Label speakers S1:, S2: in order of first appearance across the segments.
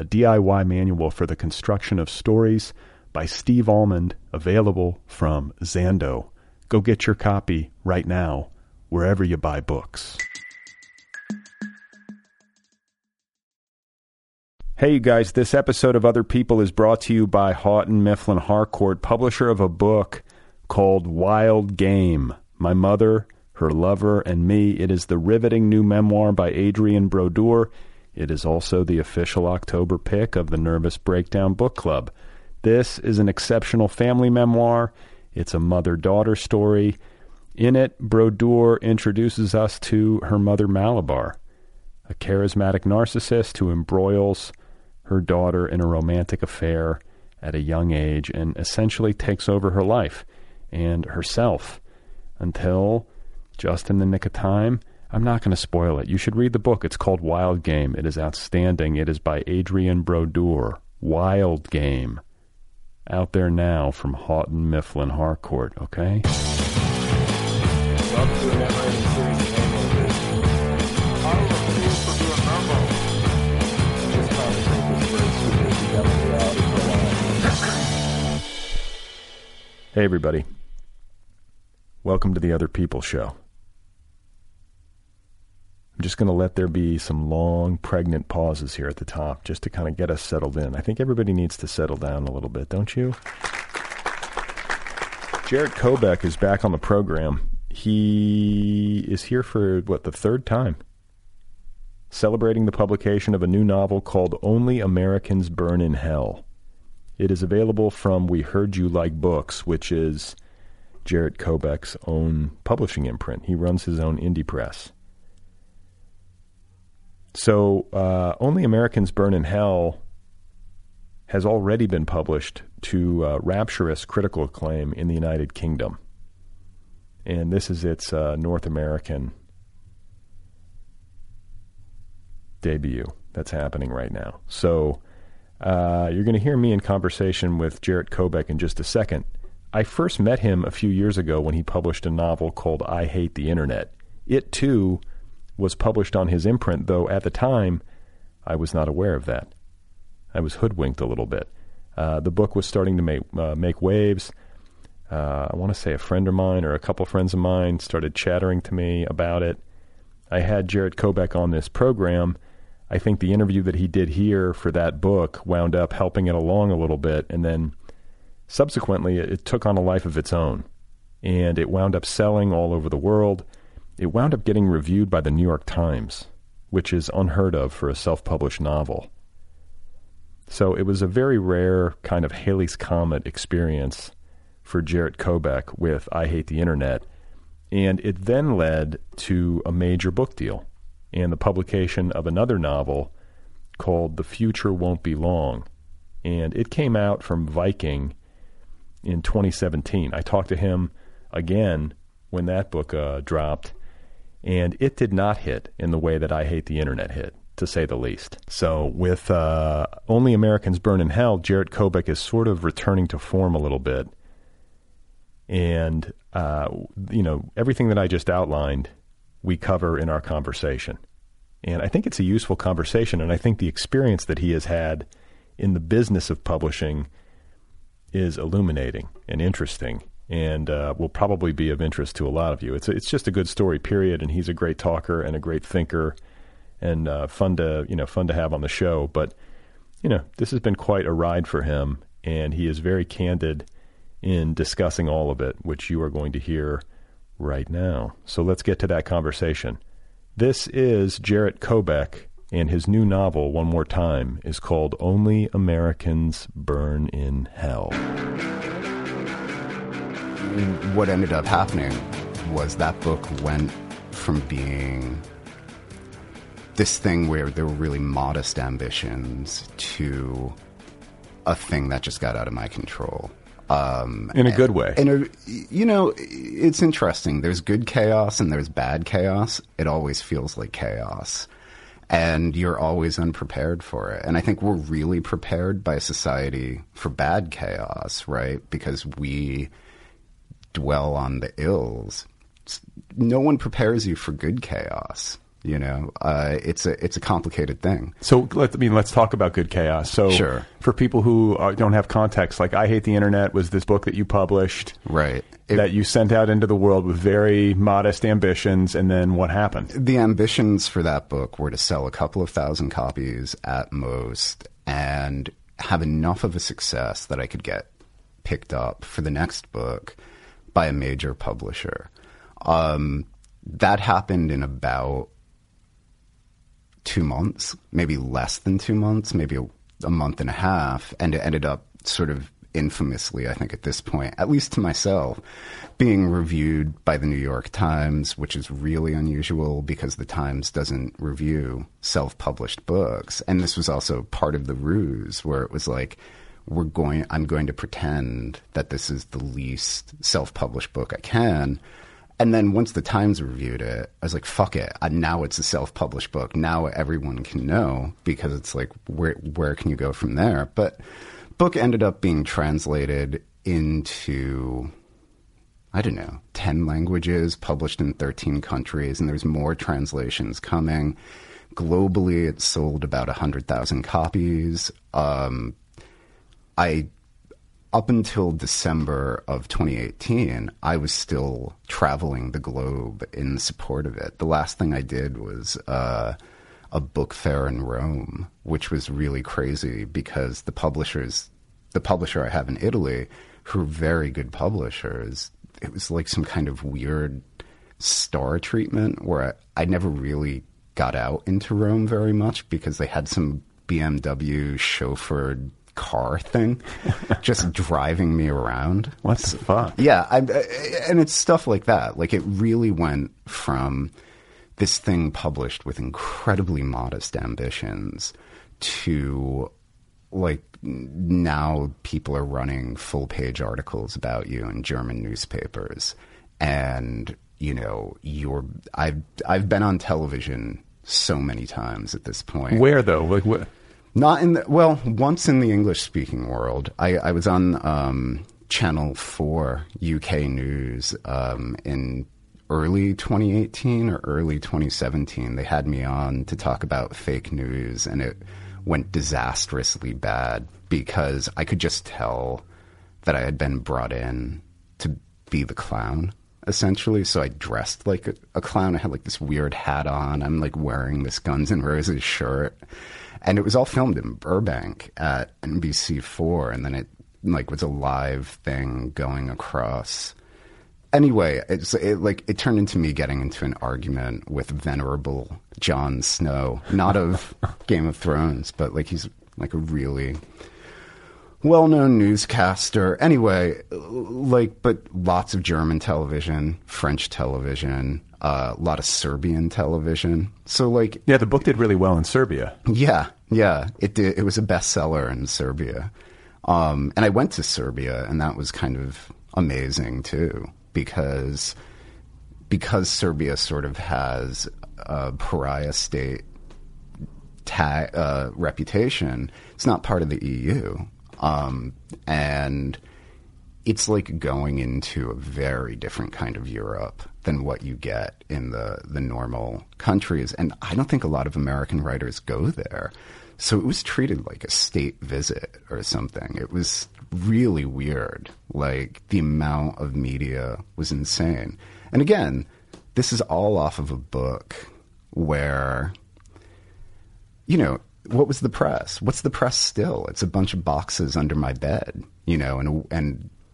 S1: a DIY manual for the construction of stories by Steve Almond, available from Zando. Go get your copy right now, wherever you buy books. Hey, you guys, this episode of Other People is brought to you by Houghton Mifflin Harcourt, publisher of a book called Wild Game My Mother, Her Lover, and Me. It is the riveting new memoir by Adrienne Brodeur it is also the official October pick of the Nervous Breakdown Book Club. This is an exceptional family memoir. It's a mother daughter story. In it, Brodeur introduces us to her mother, Malabar, a charismatic narcissist who embroils her daughter in a romantic affair at a young age and essentially takes over her life and herself until, just in the nick of time, I'm not going to spoil it. You should read the book. It's called Wild Game. It is outstanding. It is by Adrienne Brodeur. Wild Game. Out there now from Houghton Mifflin Harcourt, okay? Hey, everybody. Welcome to the Other People Show. I'm just going to let there be some long, pregnant pauses here at the top just to kind of get us settled in. I think everybody needs to settle down a little bit, don't you? Jarrett Kobek is back on the program. He is here for, what, the third time? Celebrating the publication of a new novel called Only Americans Burn in Hell. It is available from We Heard You Like Books, which is Jarrett Kobek's own publishing imprint. He runs his own indie press. So, uh, Only Americans Burn in Hell has already been published to uh, rapturous critical acclaim in the United Kingdom. And this is its uh, North American debut that's happening right now. So, uh, you're going to hear me in conversation with Jarrett Kobek in just a second. I first met him a few years ago when he published a novel called I Hate the Internet. It, too, was published on his imprint, though at the time I was not aware of that. I was hoodwinked a little bit. Uh, the book was starting to make uh, make waves. Uh, I want to say a friend of mine or a couple friends of mine started chattering to me about it. I had Jarrett Kobek on this program. I think the interview that he did here for that book wound up helping it along a little bit, and then subsequently it, it took on a life of its own, and it wound up selling all over the world. It wound up getting reviewed by the New York Times, which is unheard of for a self published novel. So it was a very rare kind of Halley's Comet experience for Jarrett Kobek with I Hate the Internet. And it then led to a major book deal and the publication of another novel called The Future Won't Be Long. And it came out from Viking in 2017. I talked to him again when that book uh, dropped and it did not hit in the way that I Hate the Internet hit, to say the least. So, with uh, Only Americans Burn in Hell, Jarrett Kobek is sort of returning to form a little bit. And, uh, you know, everything that I just outlined, we cover in our conversation. And I think it's a useful conversation. And I think the experience that he has had in the business of publishing is illuminating and interesting and uh, will probably be of interest to a lot of you. It's it's just a good story, period. And he's a great talker and a great thinker, and uh, fun to you know fun to have on the show. But you know this has been quite a ride for him, and he is very candid in discussing all of it, which you are going to hear right now. So let's get to that conversation. This is Jarrett Kobek, and his new novel, one more time, is called Only Americans Burn in Hell.
S2: What ended up happening was that book went from being this thing where there were really modest ambitions to a thing that just got out of my control.
S1: Um, in a good way.
S2: In a, you know, it's interesting. There's good chaos and there's bad chaos. It always feels like chaos. And you're always unprepared for it. And I think we're really prepared by society for bad chaos, right? Because we dwell on the ills. No one prepares you for good chaos. You know, uh, it's a it's a complicated thing.
S1: So let I mean let's talk about good chaos. So
S2: sure.
S1: for people who are, don't have context, like I hate the internet was this book that you published,
S2: right?
S1: It, that you sent out into the world with very modest ambitions, and then what happened?
S2: The ambitions for that book were to sell a couple of thousand copies at most, and have enough of a success that I could get picked up for the next book by a major publisher. Um, that happened in about two months, maybe less than two months, maybe a, a month and a half, and it ended up sort of infamously, I think, at this point, at least to myself, being reviewed by the New York Times, which is really unusual because the Times doesn't review self published books. And this was also part of the ruse where it was like, we're going, I'm going to pretend that this is the least self published book I can and then once the Times reviewed it, I was like, "Fuck it!" Uh, now it's a self-published book. Now everyone can know because it's like, where where can you go from there? But book ended up being translated into I don't know, 10 languages, published in 13 countries, and there's more translations coming. Globally, it sold about 100,000 copies. Um, I up until December of 2018, I was still traveling the globe in support of it. The last thing I did was uh, a book fair in Rome, which was really crazy because the publishers, the publisher I have in Italy, who are very good publishers, it was like some kind of weird star treatment where I, I never really got out into Rome very much because they had some BMW chauffeured car thing, just driving me around.
S1: What the fuck?
S2: Yeah, I, and it's stuff like that. Like it really went from this thing published with incredibly modest ambitions to like now people are running full page articles about you in German newspapers and you know you're I've I've been on television so many times at this point.
S1: Where though? Like what?
S2: Not in the well, once in the English speaking world. I, I was on um, Channel Four UK News um, in early 2018 or early 2017. They had me on to talk about fake news, and it went disastrously bad because I could just tell that I had been brought in to be the clown essentially. So I dressed like a, a, clown. I had like this weird hat on. I'm like wearing this Guns N' Roses shirt and it was all filmed in Burbank at NBC4, and then it like was a live thing going across. Anyway, it's it, like it turned into me getting into an argument with venerable Jon Snow, not of Game of Thrones, but like he's like a really well-known newscaster. Anyway, like but lots of German television, French television, uh, a lot of Serbian television. So like
S1: yeah, the book did really well in Serbia.
S2: Yeah, yeah, it did. It was a bestseller in Serbia, um, and I went to Serbia, and that was kind of amazing too because because Serbia sort of has a pariah state ta- uh, reputation. It's not part of the EU, um, and it's like going into a very different kind of Europe than what you get in the, the normal countries. And I don't think a lot of American writers go there. So it was treated like a state visit or something. It was really weird. Like the amount of media was insane. And again, this is all off of a book where, you know, what was the press? What's the press still? It's a bunch of boxes under my bed, you know, and and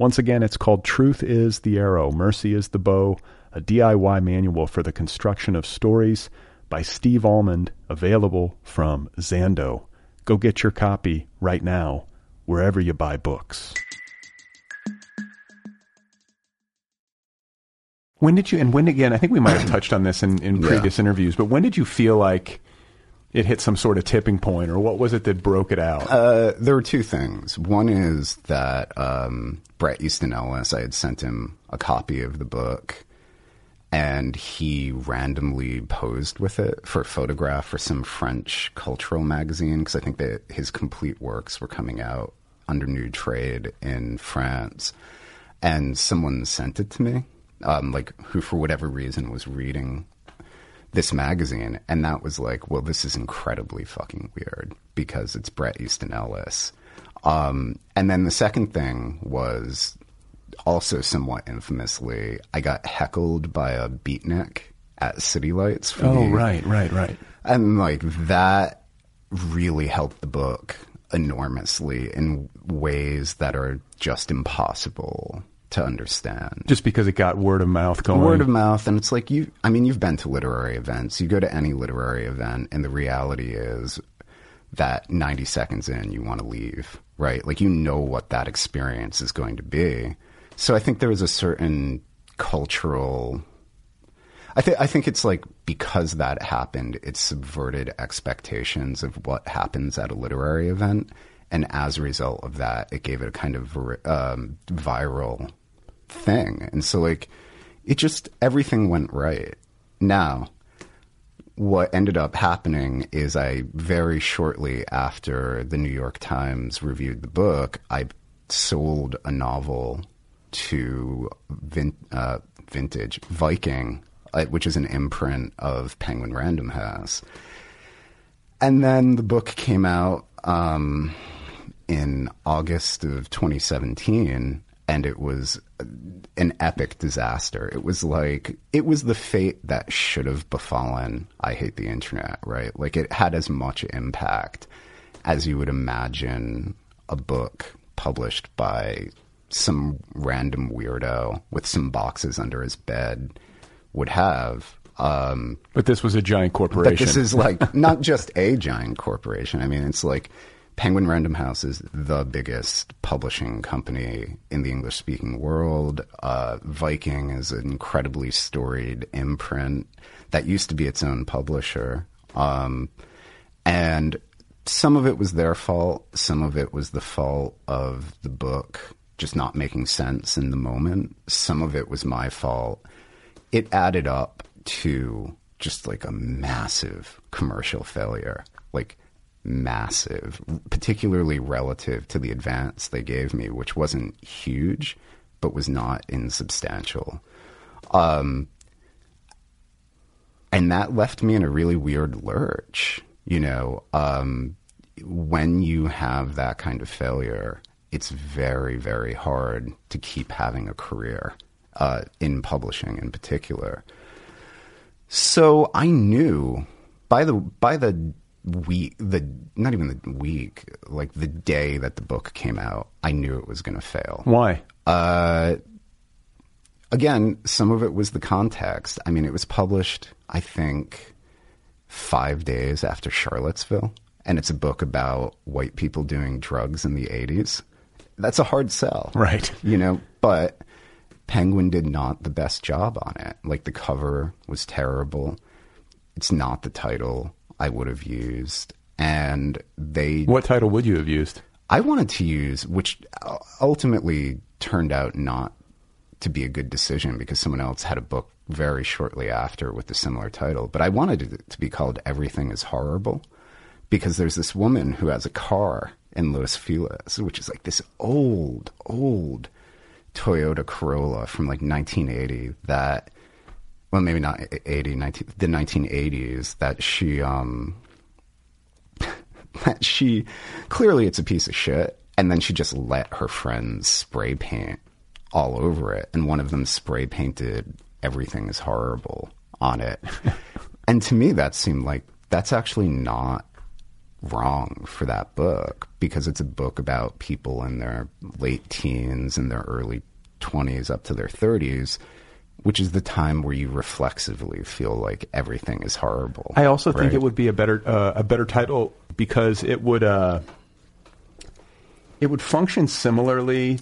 S3: Once again, it's called Truth is the Arrow, Mercy is the Bow, a DIY manual for the construction of stories by Steve Almond, available from Zando. Go get your copy right now, wherever you buy books. When did you, and when again, I think we might have touched on this in, in
S2: Yeah.
S3: previous interviews, but when did you feel like it hit some sort of tipping point, or what was it that broke it out?
S2: Uh, there were two things. One is that um, Bret Easton Ellis, I had sent him a copy of the book, and he randomly posed with it for a photograph for some French cultural magazine because I think that his complete works were coming out under new trade in France, and someone sent it to me, um, like who for whatever reason was reading this magazine, and that was like, well, this is incredibly fucking weird because it's Bret Easton Ellis. Um, and then the second thing was also somewhat infamously, I got heckled by a beatnik at City Lights. For
S3: oh,
S2: the-
S3: right, right, right.
S2: and like that really helped the book enormously in ways that are just impossible to understand.
S3: Just because it got word of mouth going.
S2: word of mouth and it's like you i mean you've been to literary events. You go to any literary event and the reality is that 90 seconds in you want to leave right? Like you know what that experience is going to be. So i think there is a certain cultural I think I think it's like because that happened, it subverted expectations of what happens at a literary event, and as a result of that, it gave it a kind of um, viral thing. And so, like, it just everything went right. Now, what ended up happening is I very shortly after the New York Times reviewed the book, I sold a novel to vin- uh, Vintage Viking, uh, which is an imprint of Penguin Random House. And then the book came out um, in August of 2017, and it was an epic disaster. It was like, it was the fate that should have befallen I Hate the Internet, right? Like, it had as much impact as you would imagine a book published by some random weirdo with some boxes under his bed would have. Um,
S3: But this was a giant corporation.
S2: but this is like not just a giant corporation. I mean, it's like Penguin Random House is the biggest publishing company in the English speaking world. Uh, Viking is an incredibly storied imprint that used to be its own publisher. Um, and some of it was their fault, some of it was the fault of the book just not making sense in the moment. Some of it was my fault it added up to just like a massive commercial failure, like massive, particularly relative to the advance they gave me, which wasn't huge, but was not insubstantial. Um, and that left me in a really weird lurch. You know, um, when you have that kind of failure, it's very, very hard to keep having a career uh, in publishing, in particular. So I knew by the by the week, the not even the week, like the day that the book came out, I knew it was going to fail.
S3: Why?
S2: Uh, again, some of it was the context. I mean, it was published, I think, five days after Charlottesville and it's a book about white people doing drugs in the 80s, that's a hard sell.
S3: Right.
S2: You know, but Penguin did not the best job on it. Like the cover was terrible. It's not the title I would have used. And they.
S3: What title would you have used?
S2: I wanted to use, which ultimately turned out not to be a good decision because someone else had a book very shortly after with a similar title. But I wanted it to be called Everything is Horrible because there's this woman who has a car in Los Feliz, which is like this old, old Toyota Corolla from like 1980 that, well, maybe not 80, 19, the 1980s that she, um, that she clearly it's a piece of shit. And then she just let her friends spray paint all over it. And one of them spray painted everything is horrible on it. and to me, that seemed like that's actually not wrong for that book because it's a book about people in their late teens and their early 20s up to their 30s which is the time where you reflexively feel like everything is horrible.
S3: I also think it would be a better uh, a better title because it would uh, it would function similarly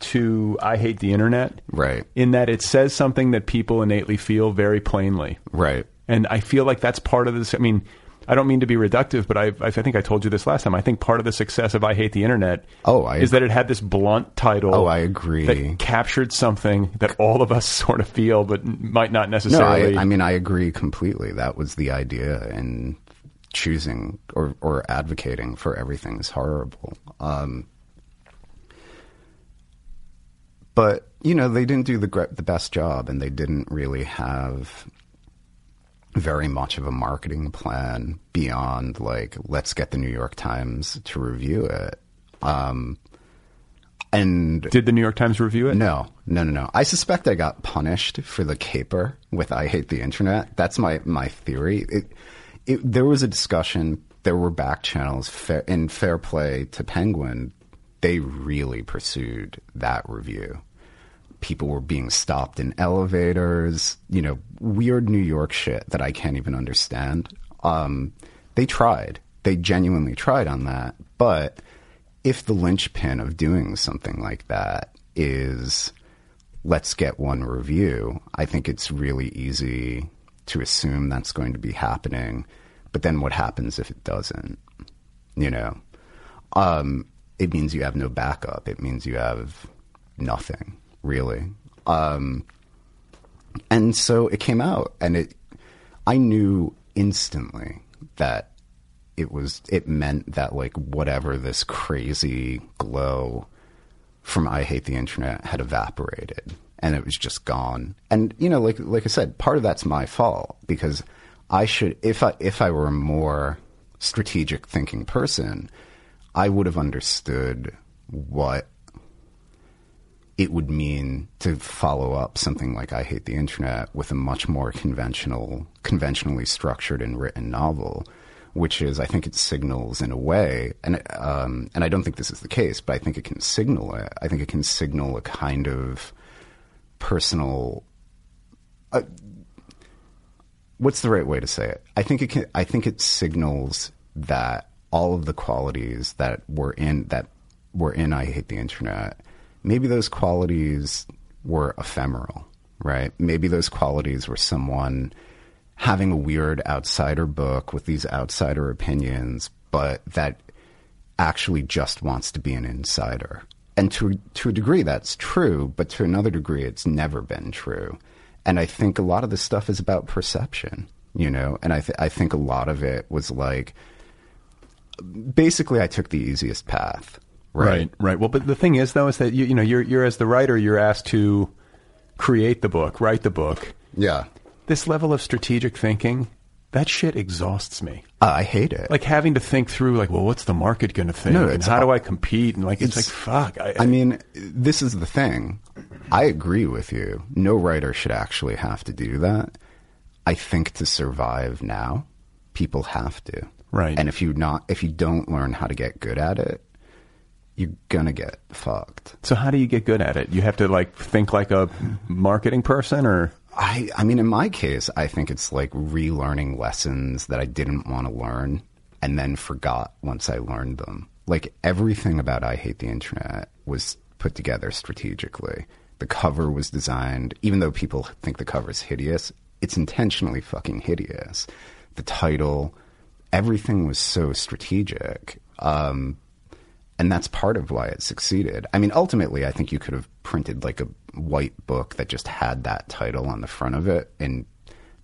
S3: to I hate the internet,
S2: right?
S3: In that it says something that people innately feel very plainly,
S2: right?
S3: And I feel like that's part of this. I mean, I don't mean to be reductive, but I, I think I told you this last time. I think part of the success of I Hate the Internet
S2: oh, I
S3: is that it had this blunt title.
S2: Oh, I agree.
S3: That captured something that all of us sort of feel, but might not necessarily.
S2: No, I, I mean, I agree completely. That was the idea in choosing or, or advocating for everything is horrible. Um, but you know, they didn't do the the best job, and they didn't really have very much of a marketing plan beyond like let's get the New York Times to review it. Um, and
S3: did the New York Times review it?
S2: No, no, no, no. I suspect I got punished for the caper with "I hate the internet." That's my my theory. It, it, there was a discussion. There were back channels fair, in fair play to Penguin. They really pursued that review people were being stopped in elevators, you know, weird New York shit that I can't even understand. Um, they tried. They genuinely tried on that. But if the linchpin of doing something like that is let's get one review, I think it's really easy to assume that's going to be happening. But then what happens if it doesn't? You know? Um, it means you have no backup. It means you have nothing really. Um, and so it came out, and it. I knew instantly that it was. It meant that like whatever this crazy glow from I hate the internet had evaporated, and it was just gone. And you know, like like I said, part of that's my fault because I should if I if I were a more strategic thinking person, I would have understood what it would mean to follow up something like I Hate the Internet with a much more conventional, conventionally structured and written novel, which is, I think it signals in a way, and, um, and I don't think this is the case, but I think it can signal it. I think it can signal a kind of personal, uh, what's the right way to say it? I think it can, I think it signals that all of the qualities that were in, that were in I Hate the Internet maybe those qualities were ephemeral, right? Maybe those qualities were someone having a weird outsider book with these outsider opinions, but that actually just wants to be an insider. And to to a degree that's true, but to another degree it's never been true. And I think a lot of this stuff is about perception, you know, and I th- I think a lot of it was like basically I took the easiest path
S3: Right. right, right. Well, but the thing is, though, is that you, you know, you're you're as the writer, you're asked to create the book, write the book.
S2: Yeah.
S3: This level of strategic thinking, that shit exhausts me.
S2: I hate it.
S3: Like having to think through, like, well, what's the market going to think? No, and how do I compete? And like, it's, it's like, fuck.
S2: I, I mean, this is the thing. I agree with you. No writer should actually have to do that. I think to survive now, people have to.
S3: Right.
S2: And if you not, if you don't learn how to get good at it, you're gonna get fucked.
S3: So how do you get good at it? You have to like think like a marketing person, or
S2: I, I mean, in my case, I think it's like relearning lessons that I didn't want to learn and then forgot once I learned them. Like everything about I Hate the Internet was put together strategically. The cover was designed, even though people think the cover is hideous, it's intentionally fucking hideous. The title, everything was so strategic. Um, and that's part of why it succeeded. I mean, ultimately, I think you could have printed like a white book that just had that title on the front of it in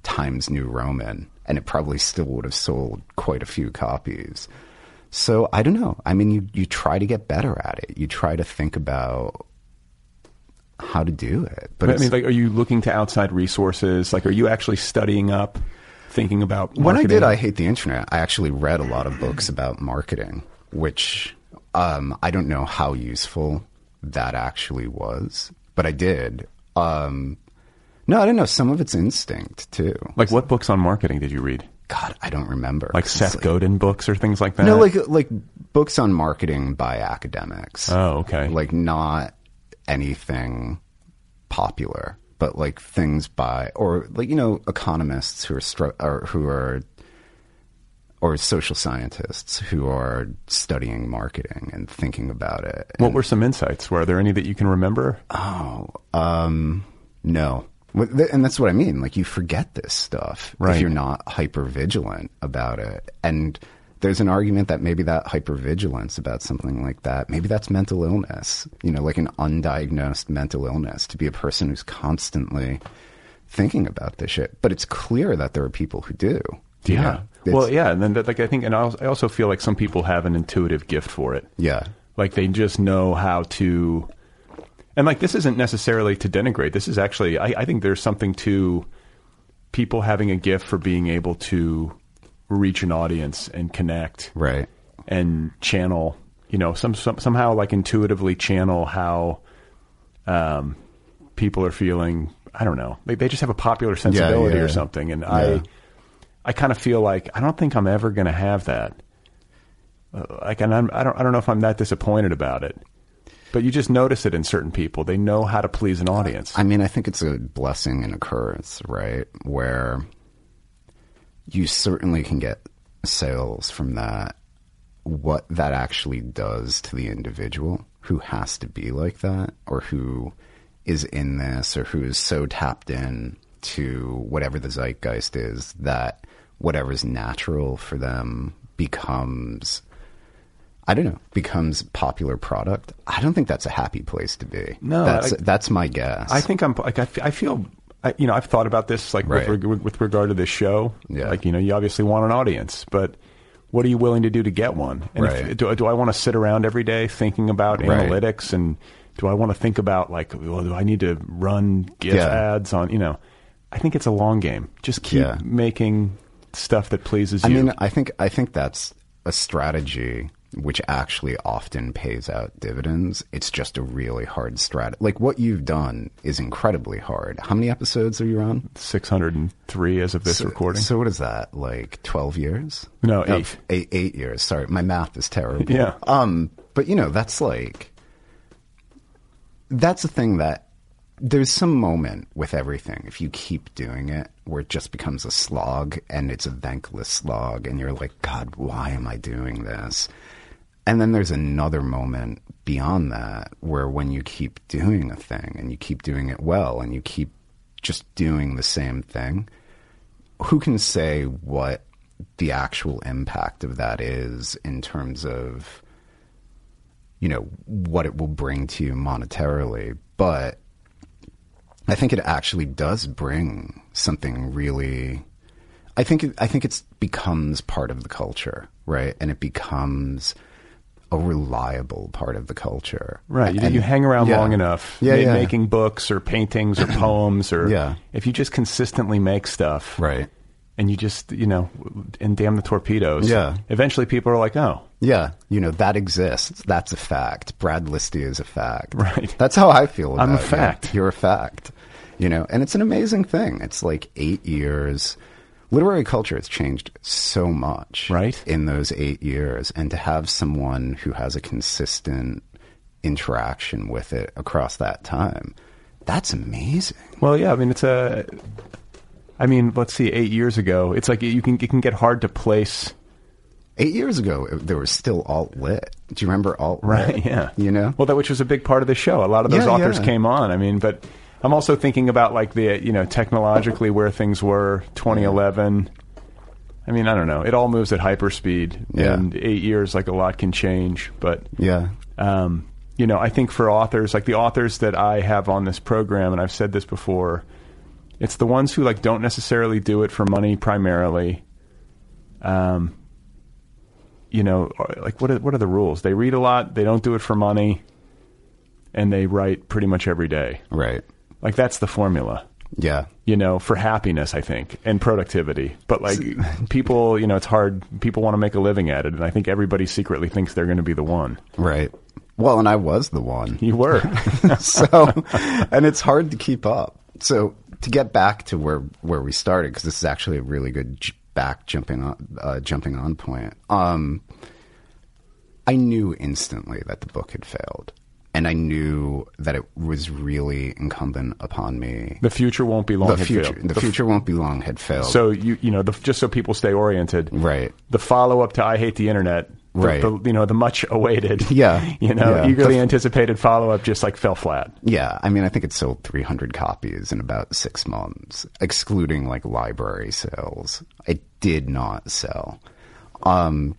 S2: Times New Roman, and it probably still would have sold quite a few copies. So I don't know. I mean, you, you try to get better at it. You try to think about how to do it. But
S3: I mean, like, are you looking to outside resources? Like, are you actually studying up, thinking about
S2: when I did I Hate the Internet, I actually read a lot of books about marketing, which um, I don't know how useful that actually was, but I did. Um, no, I don't know. Some of it's instinct too.
S3: like, what books on marketing did you read?
S2: God, I don't remember.
S3: Like Seth Godin books or things like that?
S2: No, like like books on marketing by academics.
S3: Oh, okay.
S2: Like not anything popular, but like things by or like you know economists who are stru- or who are or social scientists who are studying marketing and thinking about it.
S3: what were some insights? Were there any that you can remember?
S2: Oh, um, no. And that's what I mean. Like you forget this stuff
S3: Right.
S2: if you're not hyper vigilant about it. And there's an argument that maybe that hypervigilance about something like that, maybe that's mental illness, you know, like an undiagnosed mental illness to be a person who's constantly thinking about this shit. But it's clear that there are people who do. you know? It's-
S3: Well, yeah, and then that, like I think, and I also, feel like some people have an intuitive gift for it.
S2: Yeah.
S3: Like they just know how to, and like this isn't necessarily to denigrate. This is actually, I, I think there's something to people having a gift for being able to reach an audience and connect
S2: Right.
S3: and channel, you know, some, some somehow like intuitively channel how um, people are feeling. I don't know. Like they just have a popular sensibility
S2: yeah.
S3: or something, and
S2: Yeah.
S3: I, I kind of feel like I don't think I'm ever going to have that. Uh, like, and I'm, I don't, I don't know if I'm that disappointed about it. But you just notice it in certain people. They know how to please an audience.
S2: I mean, I think it's a blessing and a curse, right? Where you certainly can get sales from that. What that actually does to the individual who has to be like that, or who is in this, or who is so tapped in to whatever the zeitgeist is that whatever's natural for them becomes I don't know, becomes popular product. I don't think that's a happy place to be.
S3: No,
S2: that's
S3: I-
S2: that's my guess.
S3: I think I'm like I, f- I feel I, you know I've thought about this like
S2: Right.
S3: with, reg- with regard to this show.
S2: Yeah.
S3: Like you know you obviously want an audience, but what are you willing to do to get one? And if-
S2: Right.
S3: do, do I want to sit around every day thinking about
S2: Right.
S3: analytics and do I want to think about like well do I need to run GIF
S2: Yeah.
S3: ads on you know? I think it's a long game. Just keep
S2: Yeah.
S3: making stuff that pleases you.
S2: I mean, I think I think that's a strategy which actually often pays out dividends. It's just a really hard strat. Like what you've done is incredibly hard. How many episodes are you on?
S3: 603 as of this recording.
S2: So what is that? Like twelve years?
S3: No, eight.
S2: eight, eight years. Sorry, my math is terrible.
S3: Yeah.
S2: Um, but you know, that's like that's a thing that there's some moment with everything if you keep doing it where it just becomes a slog and it's a thankless slog and you're like god why am i doing this? And then there's another moment beyond that where when you keep doing a thing and you keep doing it well and you keep just doing the same thing who can say what the actual impact of that is in terms of you know what it will bring to you monetarily? But i think it actually does bring something really i think it, i think it's becomes part of the culture right and it becomes a reliable part of the culture
S3: Right. You,
S2: And-
S3: you hang around
S2: yeah.
S3: long enough,
S2: Yeah, yeah.
S3: making books or paintings or poems or
S2: Yeah.
S3: if you just consistently make stuff,
S2: right
S3: and you just you know, and damn the torpedoes.
S2: Yeah.
S3: Eventually, people are like, oh,
S2: Yeah, you know that exists. That's a fact. Brad Listi is a fact.
S3: Right.
S2: That's how I feel. About
S3: I'm a
S2: you.
S3: fact.
S2: You're a fact. You know, and it's an amazing thing. It's like eight years. Literary culture has changed so much,
S3: Right.
S2: In those eight years, and to have someone who has a consistent interaction with it across that time, that's amazing.
S3: well, yeah. I mean, it's a. I mean, let's see. Eight years ago, it's like you can it can get hard to place
S2: Eight years ago, it, there was still alt lit. Do you remember alt lit?
S3: Right. Yeah.
S2: You know?
S3: Well, that which was a big part of the show. A lot of those
S2: Yeah,
S3: authors
S2: yeah.
S3: came on. I mean, but I'm also thinking about like the you know technologically where things were 2011. I mean, I don't know. It all moves at hyperspeed,
S2: Yeah.
S3: and eight years, like a lot can change. But
S2: Yeah.
S3: um, you know, I think for authors, like the authors that I have on this program, and I've said this before, it's the ones who like don't necessarily do it for money primarily. Um, you know, like what are what are the rules? They read a lot, they don't do it for money, and they write pretty much every day.
S2: Right.
S3: Like that's the formula
S2: Yeah.
S3: you know, for happiness, I think, and productivity. But like people, you know, it's hard. People want to make a living at it, and I think everybody secretly thinks they're going to be the one.
S2: Right. Well, and I was the one.
S3: You were.
S2: so, and it's hard to keep up. So, to get back to where where we started, because this is actually a really good j- back jumping on uh, jumping on point. Um, I knew instantly that the book had failed, and I knew that it was really incumbent upon me.
S3: the future won't be long.
S2: The
S3: had
S2: future,
S3: failed.
S2: the
S3: f-
S2: future won't be long. Had failed.
S3: So you, you know, the, just so people stay oriented.
S2: right.
S3: The follow up to "I Hate the Internet." the-
S2: Right.
S3: The, you know, the much awaited.
S2: Yeah.
S3: You know,
S2: Yeah.
S3: eagerly
S2: The-
S3: anticipated follow up just like fell flat.
S2: Yeah, I mean, I think it sold 300 copies in about six months, excluding like library sales. It did not sell. Um,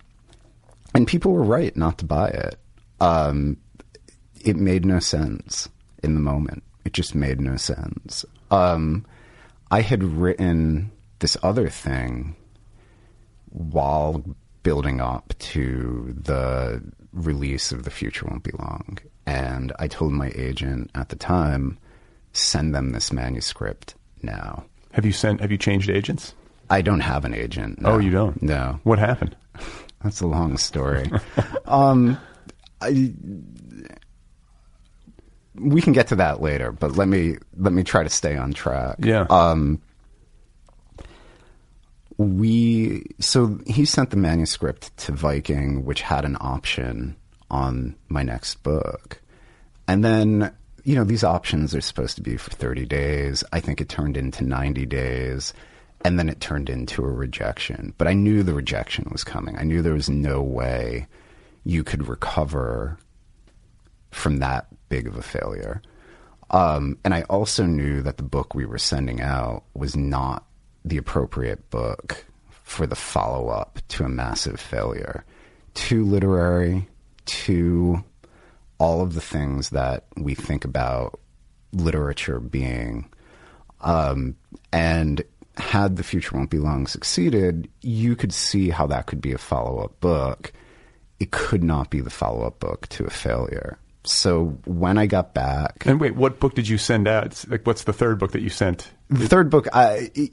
S2: and people were right not to buy it. Um, it made no sense in the moment. It just made no sense. Um, I had written this other thing while building up to the release of The Future Won't Be Long. And I told my agent at the time, send them this manuscript now.
S3: Have you sent? Have you changed agents?
S2: I don't have an agent. no.
S3: Oh, you don't?
S2: No.
S3: What happened?
S2: That's a long story. um, I, we can get to that later, but let me let me try to stay on track.
S3: Yeah.
S2: Um, we so he sent the manuscript to Viking, which had an option on my next book, and then you know these options are supposed to be for thirty days. I think it turned into ninety days. And then it turned into a rejection. But I knew the rejection was coming. I knew there was no way you could recover from that big of a failure. Um, and I also knew that the book we were sending out was not the appropriate book for the follow up to a massive failure. Too literary, too all of the things that we think about literature being. Um, and had The Future Won't Be Long succeeded, you could see how that could be a follow up book. It could not be the follow up book to a failure. So when I got back,
S3: And wait, what book did you send out? It's Like, what's the third book that you sent?
S2: the third book, I, it-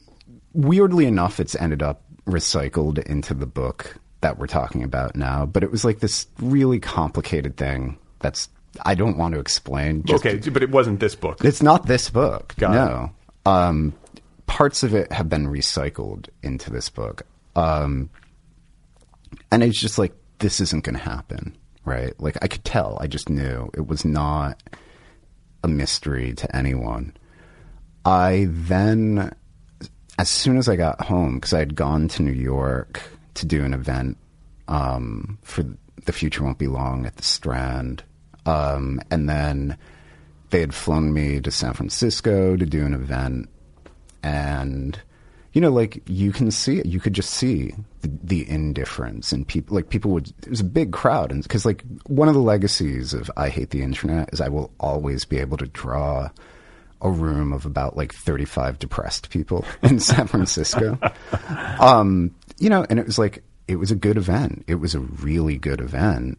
S2: weirdly enough, it's ended up recycled into the book that we're talking about now. But it was like this really complicated thing that's I don't want to explain. Just
S3: okay, but it wasn't this book.
S2: It's not this book.
S3: Got
S2: no. Um, parts of it have been recycled into this book. Um, and it's just like, this isn't going to happen, right? Like, I could tell. I just knew. It was not a mystery to anyone. I then, as soon as I got home, because I had gone to New York to do an event um, for The Future Won't Be Long at the Strand, um, and then they had flown me to San Francisco to do an event, and you know, like you can see it. You could just see the, the indifference and people. Like people would. It was a big crowd, and because like one of the legacies of I Hate the Internet is I will always be able to draw a room of about like 35 depressed people in San Francisco. um, you know, and it was like, it was a good event. It was a really good event.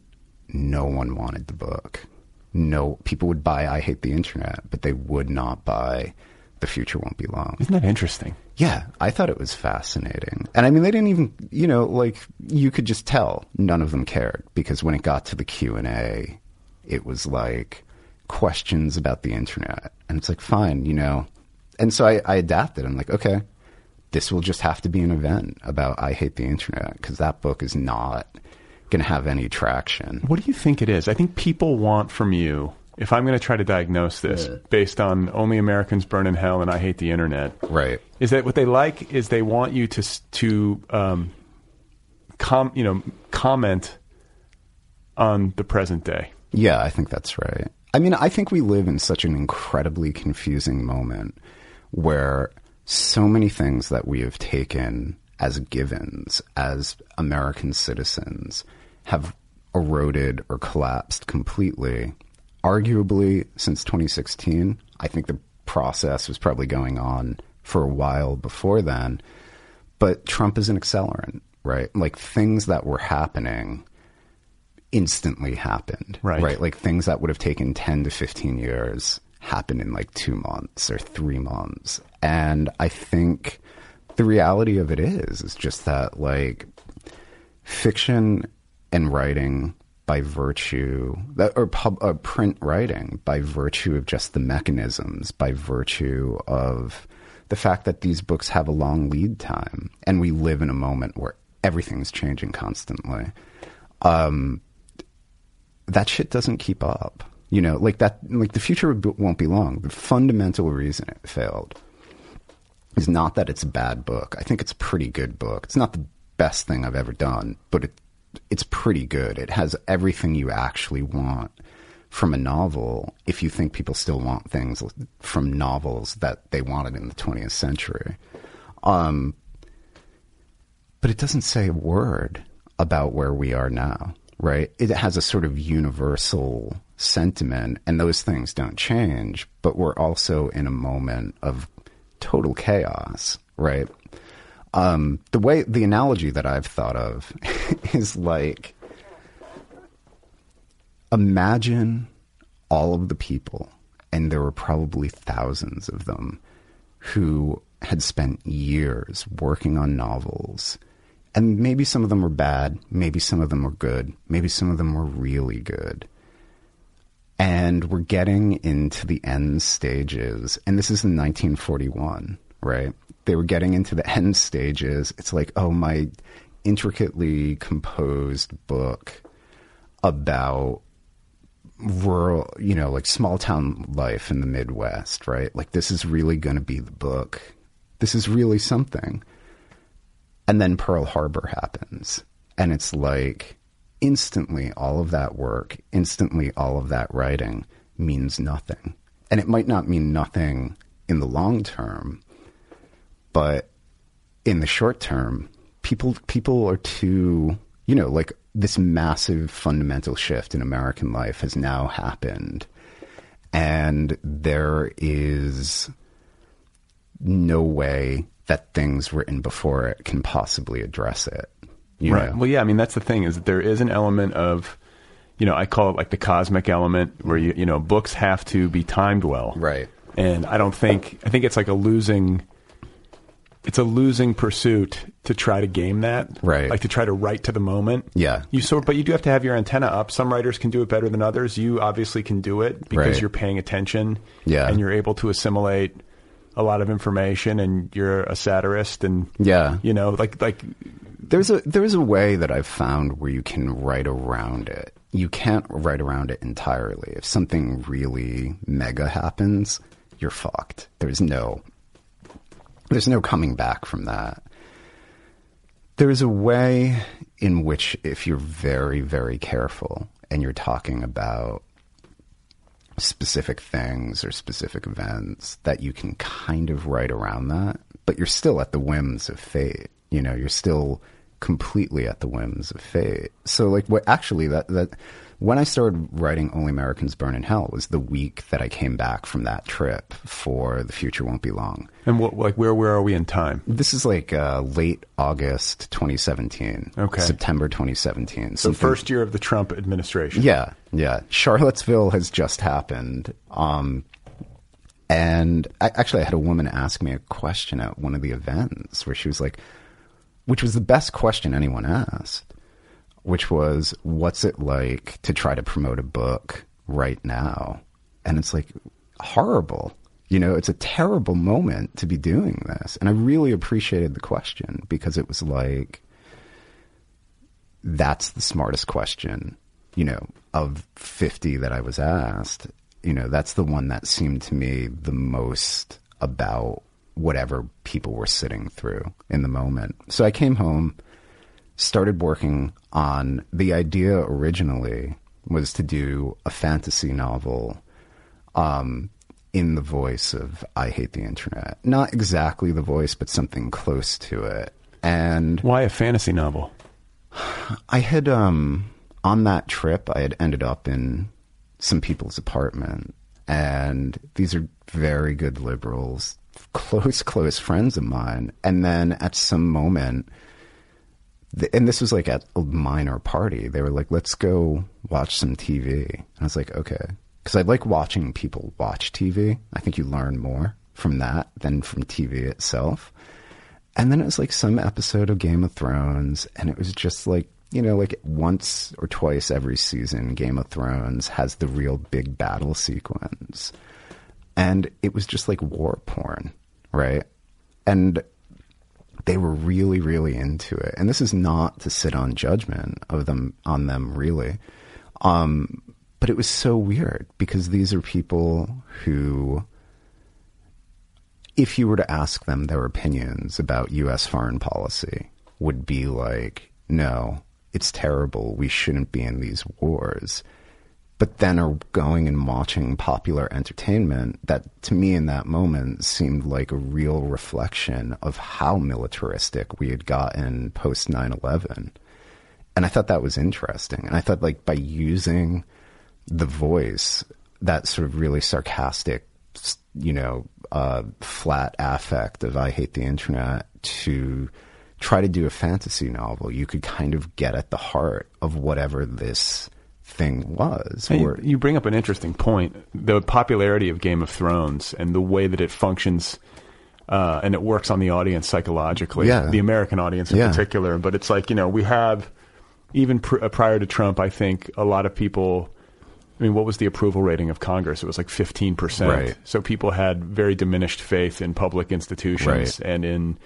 S2: No one wanted the book. No, people would buy I Hate the Internet, but they would not buy The Future Won't Be Long.
S3: Isn't that interesting?
S2: Yeah, I thought it was fascinating. And I mean, they didn't even, you know, like you could just tell none of them cared because when it got to the Q&A, it was like questions about the internet. And it's like, fine, you know. And so I, I adapted. I'm like, okay, this will just have to be an event about I hate the internet because that book is not going to have any traction.
S3: What do you think it is? I think people want from you, if I'm going to try to diagnose this based on Only Americans Burn in Hell and I Hate the Internet,
S2: Right.
S3: is that what they like is they want you to to um,
S1: com, you know, comment on the present day.
S2: Yeah, I think that's right. I mean, I think we live in such an incredibly confusing moment where so many things that we have taken as givens as American citizens have eroded or collapsed completely. Arguably, since 2016, I think the process was probably going on for a while before then. But Trump is an accelerant, right? Like things that were happening instantly happened,
S1: Right.
S2: Right. Like things that would have taken 10 to 15 years happened in like two months or three months. And I think the reality of it is, is just that like fiction and writing by virtue that or pub, print writing by virtue of just the mechanisms by virtue of the fact that these books have a long lead time and we live in a moment where everything's changing constantly um that shit doesn't keep up you know like that like the future won't be long the fundamental reason it failed is not that it's a bad book. I think it's a pretty good book. It's not the best thing I've ever done, but it it's pretty good. It has everything you actually want from a novel if you think people still want things from novels that they wanted in the 20th century. Um, but it doesn't say a word about where we are now, right? It has a sort of universal sentiment, and those things don't change, but we're also in a moment of total chaos, right? Um, the way the analogy that I've thought of is like imagine all of the people, and there were probably thousands of them, who had spent years working on novels. And maybe some of them were bad, maybe some of them were good, maybe some of them were really good. And we're getting into the end stages, and this is in 1941, right? They were getting into the end stages. It's like, oh, my intricately composed book about rural, you know, like small town life in the Midwest, right? Like, this is really going to be the book. This is really something. And then Pearl Harbor happens. And it's like instantly all of that work, instantly all of that writing means nothing. And it might not mean nothing in the long term, but in the short term, people people are too, you know, like this massive fundamental shift in American life has now happened. And there is no way that things written before it can possibly address it. You
S1: right.
S2: know?
S1: Well, yeah. I mean, that's the thing is that there is an element of, you know, I call it like the cosmic element, where you you know books have to be timed well,
S2: Right.
S1: And I don't think I think it's like a losing. It's a losing pursuit to try to game that,
S2: Right.
S1: Like to try to write to the moment.
S2: Yeah.
S1: You sort, but you do have to have your antenna up. Some writers can do it better than others. You obviously can do it because
S2: Right.
S1: you're paying attention.
S2: Yeah.
S1: And you're able to assimilate a lot of information, and you're a satirist, and
S2: Yeah.
S1: you know, like like
S2: There's a there's a way that I've found where you can write around it. You can't write around it entirely. If something really mega happens, you're fucked. There's no there's no coming back from that. There's a way in which if you're very very careful and you're talking about specific things or specific events that you can kind of write around that, but you're still at the whims of fate. You know, you're still completely at the whims of fate. So like what actually that that when I started writing Only Americans Burn in Hell was the week that I came back from that trip for The Future Won't Be Long.
S1: and what like where where are we in time?
S2: This is like uh, late August 2017.
S1: Okay.
S2: September 2017.
S1: So first year of the Trump administration.
S2: yeah, yeah. Charlottesville has just happened. Um, and I, actually, I had a woman ask me a question at one of the events where she was like, which was the best question anyone asked, which was, what's it like to try to promote a book right now? And it's like, horrible. You know, it's a terrible moment to be doing this. And I really appreciated the question because it was like, that's the smartest question, you know, of 50 that I was asked. You know, that's the one that seemed to me the most about whatever people were sitting through in the moment. So I came home, started working on the idea originally was to do a fantasy novel um, in the voice of I Hate the Internet. Not exactly the voice, but something close to it. And
S3: Why a fantasy novel?
S2: I had um on that trip I had ended up in some people's apartment and these are very good liberals, close close friends of mine. And then at some moment and this was like at a minor party. They were like, "Let's go watch some TV." And I was like, "Okay." Cuz I like watching people watch TV. I think you learn more from that than from TV itself. And then it was like some episode of Game of Thrones, and it was just like, you know, like once or twice every season, Game of Thrones has the real big battle sequence. And it was just like war porn, right? And they were really, really into it. And this is not to sit on judgment of them on them really. Um, but it was so weird because these are people who if you were to ask them their opinions about US foreign policy, would be like, no, it's terrible. We shouldn't be in these wars. But then are going and watching popular entertainment that to me in that moment seemed like a real reflection of how militaristic we had gotten post 9 11. And I thought that was interesting. And I thought, like, by using the voice, that sort of really sarcastic, you know, uh, flat affect of I hate the internet to try to do a fantasy novel, you could kind of get at the heart of whatever this thing was.
S3: Hey,
S2: Or-
S3: you, bring up an interesting point. The popularity of Game of Thrones and the way that it functions uh, and it works on the audience psychologically,
S2: Yeah.
S3: the American audience in
S2: Yeah.
S3: particular. But it's like, you know, we have, even pr- uh, prior to Trump, I think a lot of people. I mean, what was the approval rating of Congress? It was like 15%.
S2: Right.
S3: So people had very diminished faith in public institutions
S2: Right.
S3: and in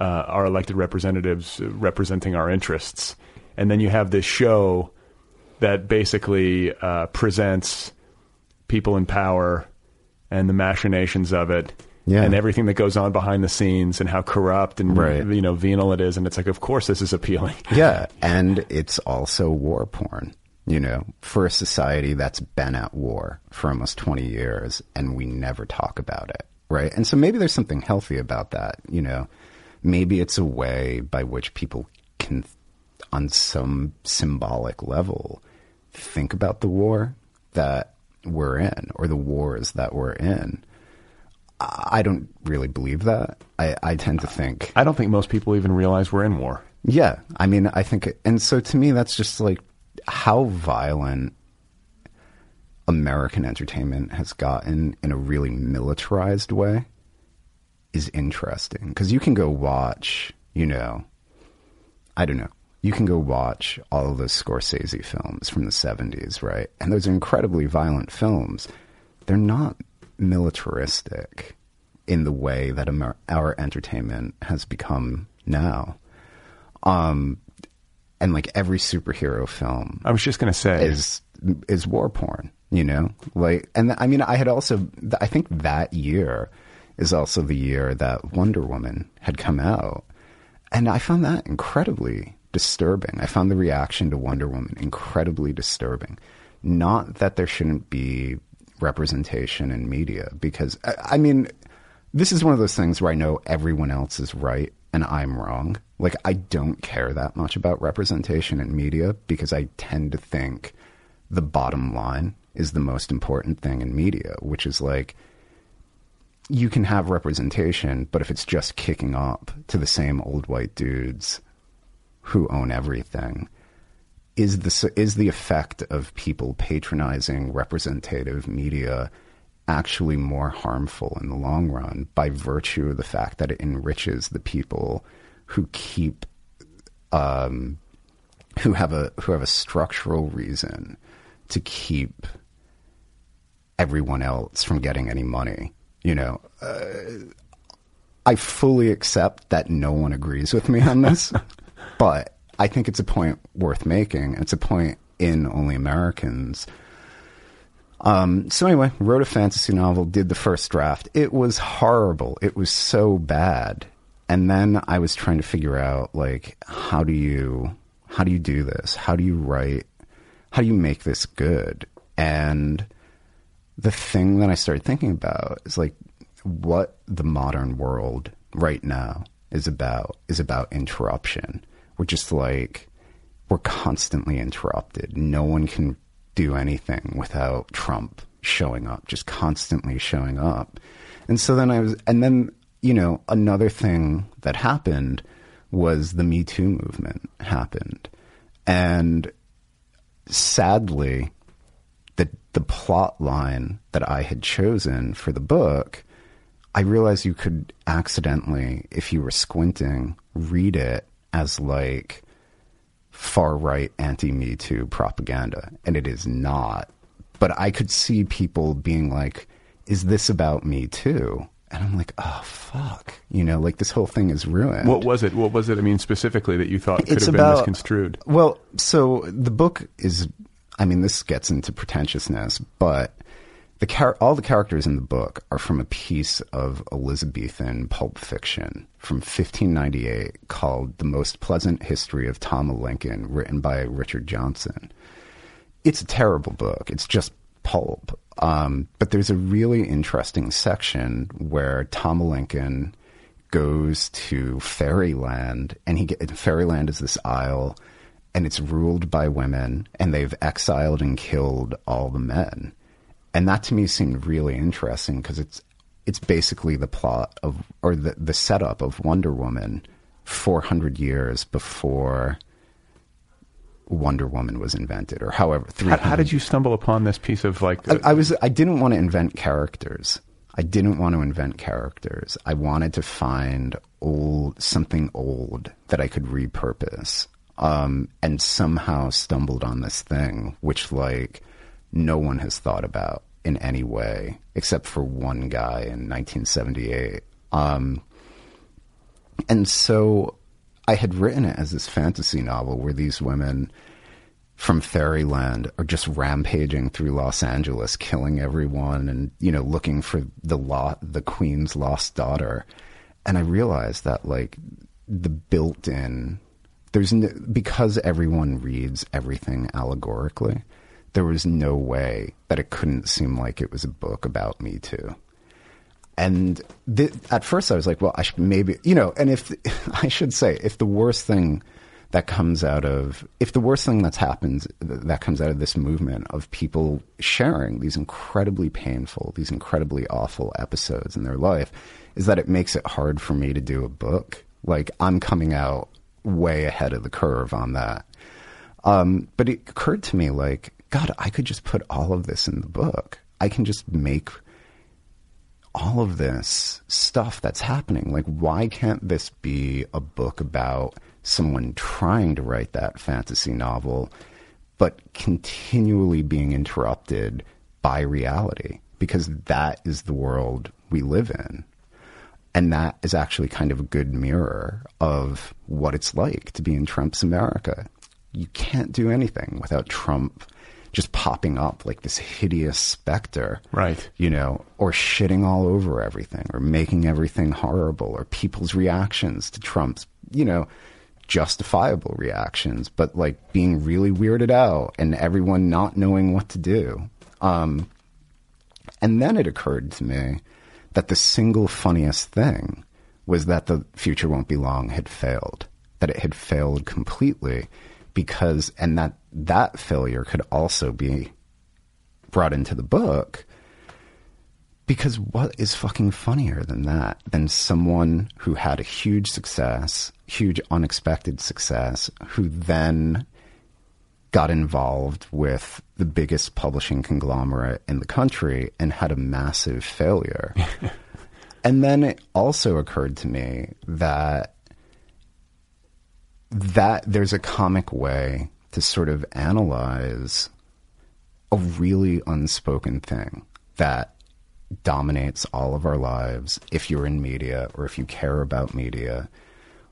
S3: uh, our elected representatives representing our interests. And then you have this show that basically uh, presents people in power and the machinations of it.
S2: Yeah.
S3: And everything that goes on behind the scenes and how corrupt and
S2: Right.
S3: you know venal it is, and it's like, of course, this is appealing.
S2: Yeah, and it's also war porn, you know, for a society that's been at war for almost 20 years and we never talk about it, right? And so maybe there's something healthy about that, you know. Maybe it's a way by which people can, on some symbolic level, think about the war that we're in or the wars that we're in. I don't really believe that. I, I tend to think
S3: I don't think most people even realize we're in war.
S2: yeah, I mean, I think, and so to me, that's just like how violent American entertainment has gotten in a really militarized way is interesting because you can go watch, you know, I don't know, you can go watch all of those Scorsese films from the 70s, right? And those are incredibly violent films. They're not militaristic in the way that Amer- our entertainment has become now. Um, and like every superhero film
S3: I was just going to say,
S2: is is war porn, you know? Like and I mean I had also I think that year is also the year that Wonder Woman had come out. And I found that incredibly disturbing. I found the reaction to Wonder Woman incredibly disturbing. Not that there shouldn't be representation in media because I, I mean this is one of those things where I know everyone else is right and I'm wrong. Like I don't care that much about representation in media because I tend to think the bottom line is the most important thing in media, which is like you can have representation, but if it's just kicking up to the same old white dudes who own everything, is the is the effect of people patronizing representative media actually more harmful in the long run by virtue of the fact that it enriches the people who keep um, who have a who have a structural reason to keep everyone else from getting any money. You know, uh, I fully accept that no one agrees with me on this, but I think it's a point worth making. It's a point in Only Americans. Um, so anyway, wrote a fantasy novel, did the first draft. It was horrible. It was so bad. and then I was trying to figure out like how do you how do you do this? How do you write? How do you make this good? And the thing that I started thinking about is like what the modern world right now is about is about interruption. We're just like we're constantly interrupted. No one can do anything without Trump showing up, just constantly showing up. And so then I was, and then, you know, another thing that happened was the Me Too movement happened. And sadly, the, the plot line that I had chosen for the book, I realized you could accidentally, if you were squinting, read it as like far right anti Me Too propaganda. And it is not. But I could see people being like, is this about me too? And I'm like, oh fuck, you know, like this whole thing is ruined.
S3: What was it? What was it? I mean, specifically that you thought could
S2: It's
S3: have
S2: about-
S3: been misconstrued.
S2: Well, so the book is, I mean, this gets into pretentiousness, but the char- all the characters in the book are from a piece of Elizabethan pulp fiction from 1598 called "The Most Pleasant History of Tom Lincoln," written by Richard Johnson. It's a terrible book. It's just pulp. Um, but there's a really interesting section where Tom Lincoln goes to Fairyland, and he get, Fairyland is this isle, and it's ruled by women, and they've exiled and killed all the men. And that to me seemed really interesting because it's it's basically the plot of or the the setup of Wonder Woman 400 years before Wonder Woman was invented, or however.
S3: How, how did you stumble upon this piece of like?
S2: I, I was I didn't want to invent characters. I didn't want to invent characters. I wanted to find old something old that I could repurpose. Um, and somehow stumbled on this thing, which like no one has thought about in any way, except for one guy in 1978. Um, and so I had written it as this fantasy novel where these women from fairyland are just rampaging through Los Angeles, killing everyone, and you know, looking for the lot, the queen's lost daughter. And I realized that like the built-in, there's no, because everyone reads everything allegorically. There was no way that it couldn't seem like it was a book about Me Too. And th- at first, I was like, well, I should maybe, you know, and if I should say, if the worst thing that comes out of, if the worst thing that's happened that comes out of this movement of people sharing these incredibly painful, these incredibly awful episodes in their life, is that it makes it hard for me to do a book. Like, I'm coming out way ahead of the curve on that. Um, but it occurred to me, like, God, I could just put all of this in the book. I can just make all of this stuff that's happening. Like, why can't this be a book about someone trying to write that fantasy novel, but continually being interrupted by reality? Because that is the world we live in. And that is actually kind of a good mirror of what it's like to be in Trump's America. You can't do anything without Trump just popping up like this hideous specter
S3: Right.
S2: you know, or shitting all over everything, or making everything horrible, or people's reactions to Trump's, you know, justifiable reactions, but like being really weirded out and everyone not knowing what to do. Um, and then it occurred to me that the single funniest thing was that the future won't be long had failed, that it had failed completely because, and that that failure could also be brought into the book because what is fucking funnier than that? Than someone who had a huge success, huge unexpected success, who then got involved with the biggest publishing conglomerate in the country and had a massive failure. and then it also occurred to me that that there's a comic way to sort of analyze a really unspoken thing that dominates all of our lives if you're in media or if you care about media,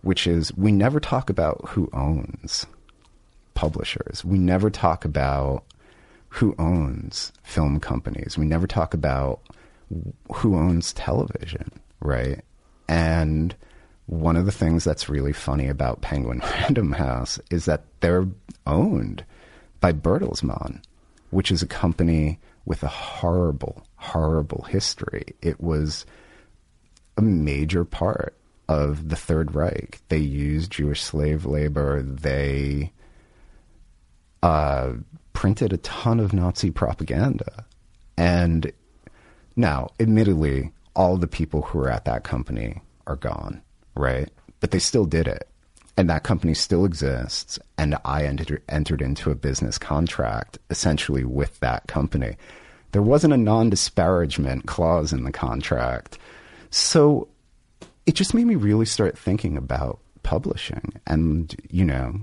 S2: which is we never talk about who owns publishers. We never talk about who owns film companies. We never talk about who owns television, right? And one of the things that's really funny about Penguin Random House is that they're owned by Bertelsmann, which is a company with a horrible, horrible history. It was a major part of the Third Reich. They used Jewish slave labor. They uh, printed a ton of Nazi propaganda. And now, admittedly, all the people who were at that company are gone, right? But they still did it. And that company still exists. And I entered, entered into a business contract essentially with that company. There wasn't a non disparagement clause in the contract. So it just made me really start thinking about publishing. And, you know,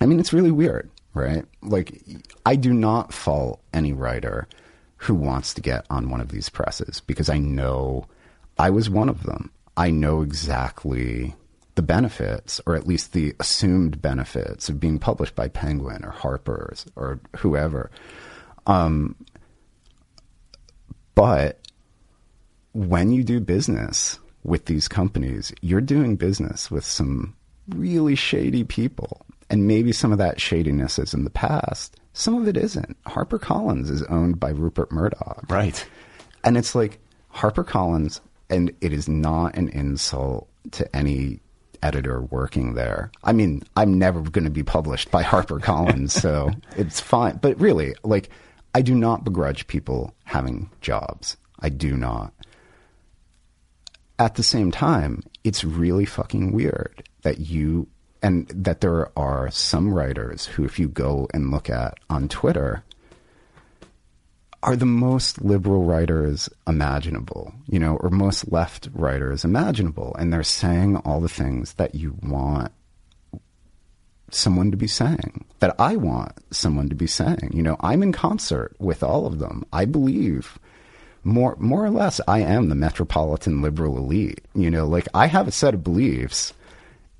S2: I mean, it's really weird, right? Like, I do not fault any writer who wants to get on one of these presses because I know I was one of them. I know exactly the benefits, or at least the assumed benefits, of being published by Penguin or Harper's or whoever. Um, but when you do business with these companies, you're doing business with some really shady people. And maybe some of that shadiness is in the past. Some of it isn't. HarperCollins is owned by Rupert Murdoch.
S3: Right.
S2: And it's like HarperCollins, and it is not an insult to any editor working there. I mean, I'm never going to be published by HarperCollins, so it's fine. But really, like, I do not begrudge people having jobs. I do not at the same time, it's really fucking weird that you and that there are some writers who, if you go and look at on Twitter, are the most liberal writers imaginable, you know, or most left writers imaginable. And they're saying all the things that you want someone to be saying, that I want someone to be saying. You know, I'm in concert with all of them. I believe more more or less I am the metropolitan liberal elite. You know, like I have a set of beliefs.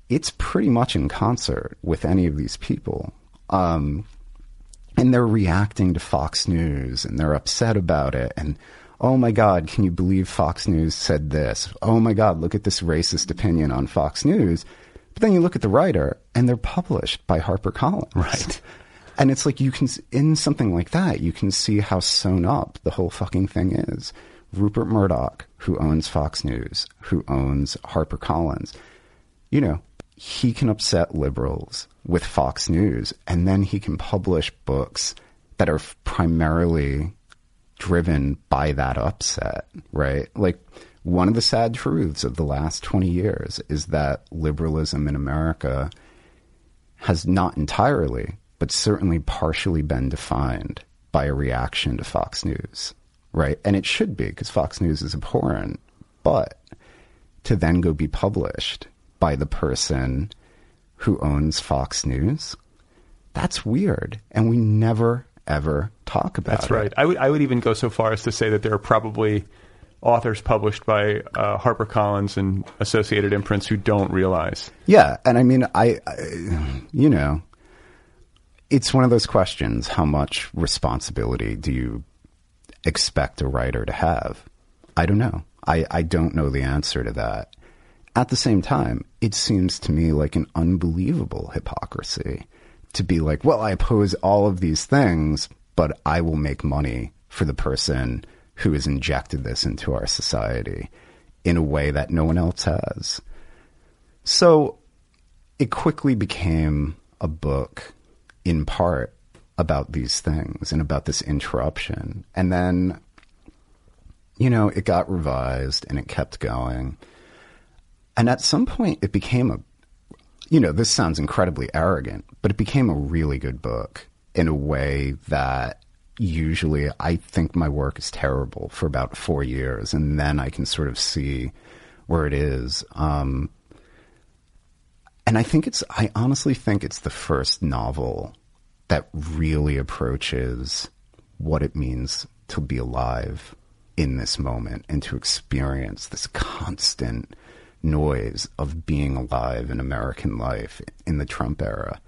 S2: It's pretty much in concert with any of these people. Um, and they're reacting to Fox News and they're upset about it and oh my god, can you believe Fox News said this? Oh my god, look at this racist opinion on Fox News. But then you look at the writer and they're published by HarperCollins.
S3: Right.
S2: And it's like you can, in something like that, you can see how sewn up the whole fucking thing is. Rupert Murdoch, who owns Fox News, who owns HarperCollins, you know, he can upset liberals with Fox News, and then he can publish books that are primarily driven by that upset, right? Like, one of the sad truths of the last 20 years is that liberalism in America has not entirely, but certainly partially been defined by a reaction to Fox News, right? And it should be because Fox News is abhorrent, but to then go be published by the person who owns Fox News, that's weird. And we never, ever talk about that.
S3: That's right. I would, I would even go so far as to say that there are probably authors published by uh, HarperCollins and associated imprints who don't realize.
S2: Yeah. And I mean, I, I you know, it's one of those questions how much responsibility do you expect a writer to have? I don't know. I, I don't know the answer to that. At the same time, it seems to me like an unbelievable hypocrisy to be like, well, I oppose all of these things, but I will make money for the person who has injected this into our society in a way that no one else has. So it quickly became a book in part about these things and about this interruption. And then, you know, it got revised and it kept going. And at some point, it became a, you know, this sounds incredibly arrogant, but it became a really good book in a way that usually I think my work is terrible for about four years. And then I can sort of see where it is. Um, and I think it's, I honestly think it's the first novel that really approaches what it means to be alive in this moment and to experience this constant noise of being alive in American life in the Trump era.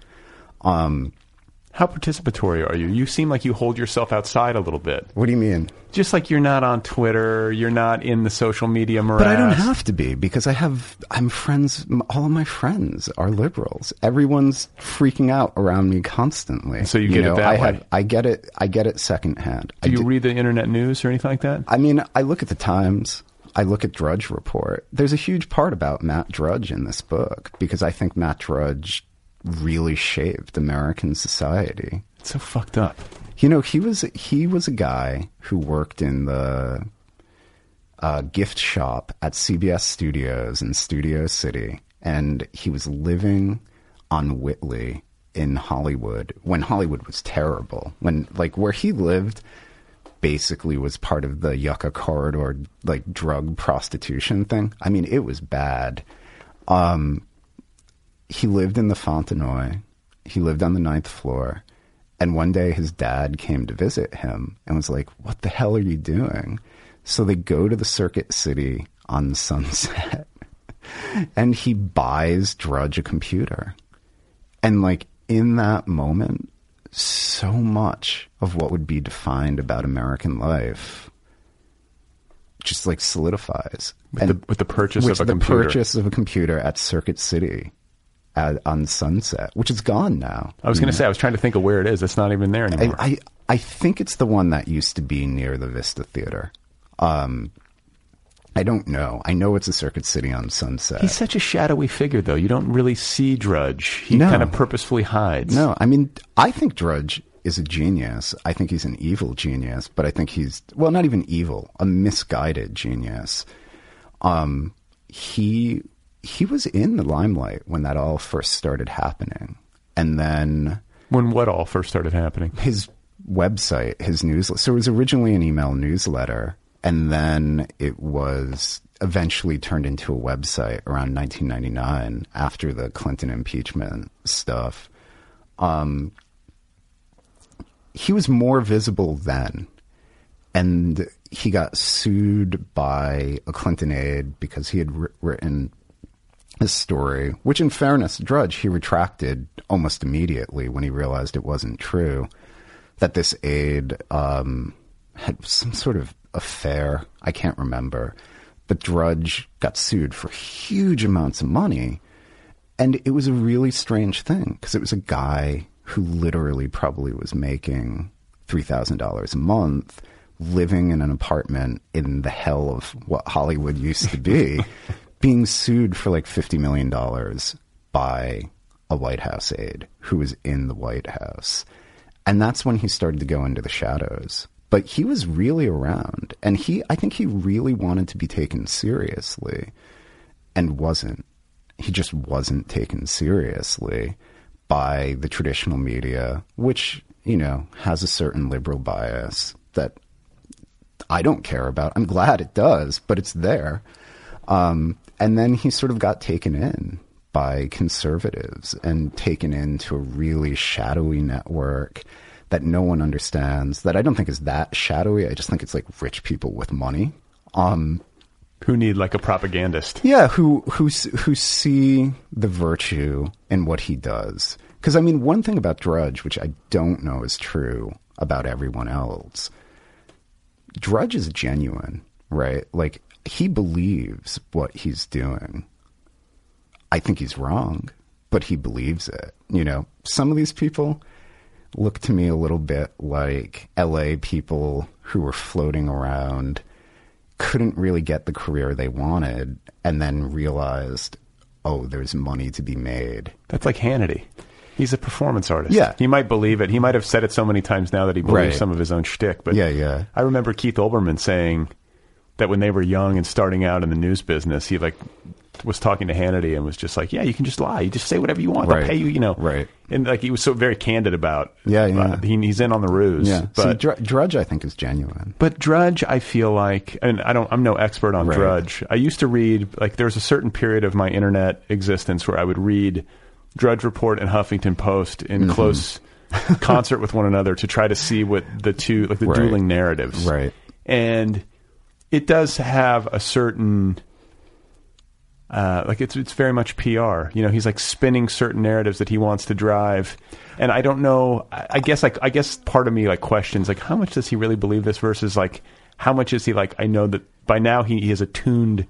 S2: Um,
S3: How participatory are you? You seem like you hold yourself outside a little bit.
S2: What do you mean?
S3: Just like you're not on Twitter, you're not in the social media morass.
S2: But I don't have to be because I have, I'm friends, all of my friends are liberals. Everyone's freaking out around me constantly.
S3: So you get it that
S2: I
S3: way.
S2: Have, I get it, I get it secondhand. I
S3: Do you
S2: do-
S3: read the internet news or anything like that?
S2: I mean, I look at the Times. I look at Drudge Report. There's a huge part about Matt Drudge in this book because I think Matt Drudge really shaped American society.
S3: It's so fucked up.
S2: You know, he was he was a guy who worked in the uh, gift shop at CBS Studios in Studio City, and he was living on Whitley in Hollywood when Hollywood was terrible. When like where he lived basically was part of the Yucca corridor, like drug prostitution thing. I mean, it was bad. Um, he lived in the Fontenoy. He lived on the ninth floor. And one day his dad came to visit him and was like, What the hell are you doing? So they go to the Circuit City on Sunset and he buys Drudge a computer. And like in that moment, so much of what would be defined about American life just like solidifies.
S3: With, the, with the purchase
S2: Which
S3: of a
S2: the
S3: computer.
S2: purchase of a computer at Circuit City at, on Sunset, which is gone now.
S3: I was going to say, I was trying to think of where it is. It's not even there
S2: I,
S3: anymore.
S2: I I think it's the one that used to be near the Vista Theater. Um, I don't know. I know it's a Circuit City on Sunset.
S3: He's such a shadowy figure, though. You don't really see Drudge. He
S2: No.
S3: kind of purposefully hides.
S2: No, I mean, I think Drudge is a genius. I think he's an evil genius, but I think he's well, not even evil, a misguided genius. Um, he he was in the limelight when that all first started happening, and then
S3: When what all first started happening?
S2: his website, his newsletter. So it was originally an email newsletter, and then it was eventually turned into a website around 1999 after the Clinton impeachment stuff. Um, he was more visible then, and he got sued by a Clinton aide because he had wri- written a story, which, in fairness, Drudge he retracted almost immediately when he realized it wasn't true. That this aide um, had some sort of affair. I can't remember, but Drudge got sued for huge amounts of money, and it was a really strange thing because it was a guy who literally probably was making three thousand dollars a month, living in an apartment in the hell of what Hollywood used to be, being sued for like fifty million dollars by a White House aide who was in the White House. And that's when he started to go into the shadows. But he was really around, and he I think he really wanted to be taken seriously and wasn't. He just wasn't taken seriously by the traditional media, which, you know, has a certain liberal bias that I don't care about. I'm glad it does, but it's there. Um, and then he sort of got taken in by conservatives and taken into a really shadowy network that no one understands. That I don't think is that shadowy. I just think it's like rich people with money. Um,
S3: Who need like a propagandist?
S2: yeah, who who who see the virtue in what he does. Because I mean, one thing about Drudge, which I don't know is true about everyone else, Drudge is genuine, right? Like he believes what he's doing. I think he's wrong, but he believes it. You know, some of these people look to me a little bit like LA people who were floating around couldn't really get the career they wanted and then realized, oh, there's money to be made.
S3: That's like Hannity. He's a performance artist.
S2: Yeah.
S3: He might believe it. He might have said it so many times now that he believes
S2: Right.
S3: some of his own shtick. But
S2: Yeah, yeah.
S3: I remember Keith Olbermann saying that when they were young and starting out in the news business, he like was talking to Hannity and was just like, "Yeah, you can just lie. You just say whatever you want.
S2: Right.
S3: They'll pay you." You know,
S2: Right.
S3: And like he was so very candid about.
S2: Yeah, yeah.
S3: uh, he, he's in on the ruse.
S2: Yeah.
S3: But
S2: See, Dr- Drudge, I think, is genuine.
S3: But Drudge, I feel like, and I don't, I'm no expert on
S2: Right.
S3: Drudge. I used to read, like, there was a certain period of my internet existence where I would read Drudge Report and Huffington Post in
S2: Mm-hmm.
S3: close concert with one another to try to see what the two, like, the
S2: Right.
S3: dueling narratives.
S2: Right.
S3: And it does have a certain, Uh, like it's it's very much PR. You know, he's like spinning certain narratives that he wants to drive, and I don't know. I, I guess like I guess part of me like questions like how much does he really believe this versus like how much is he like I know that by now he, he is attuned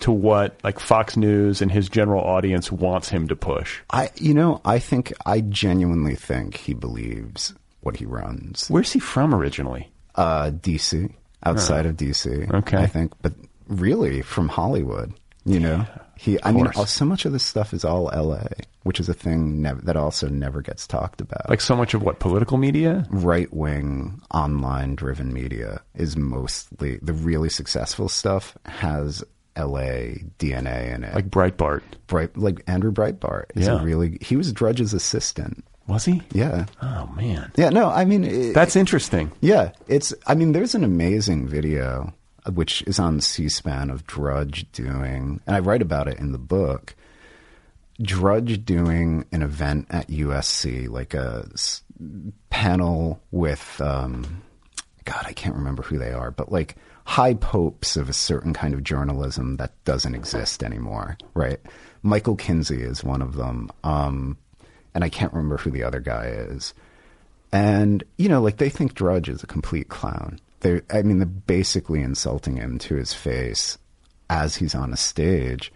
S3: to what like Fox News and his general audience wants him to push.
S2: I, you know, I think I genuinely think he believes what he runs.
S3: Where's he from originally?
S2: Uh, DC, outside of DC.
S3: Okay.
S2: I think, but really from Hollywood. You know, he. I mean, all- so much of this stuff is all L.A., which is a thing nev- that also never gets talked about.
S3: Like so much of what political media?
S2: right wing online driven media is mostly the really successful stuff has LA DNA in it.
S3: Like Breitbart.
S2: Bright, like Andrew Breitbart is
S3: Yeah.
S2: a really he was Drudge's assistant.
S3: Was he?
S2: Yeah,
S3: Oh man,
S2: yeah. No, I mean it,
S3: that's interesting.
S2: yeah. It's I mean there's an amazing video which is on C-SPAN of Drudge doing, and I write about it in the book. Drudge doing an event at USC, like a s- panel with, um, God, I can't remember who they are, but like high popes of a certain kind of journalism that doesn't exist anymore, right? Michael Kinsley is one of them. Um, and I can't remember who the other guy is. And, you know, like they think Drudge is a complete clown. They, I mean, they're basically insulting him to his face as he's on a stage.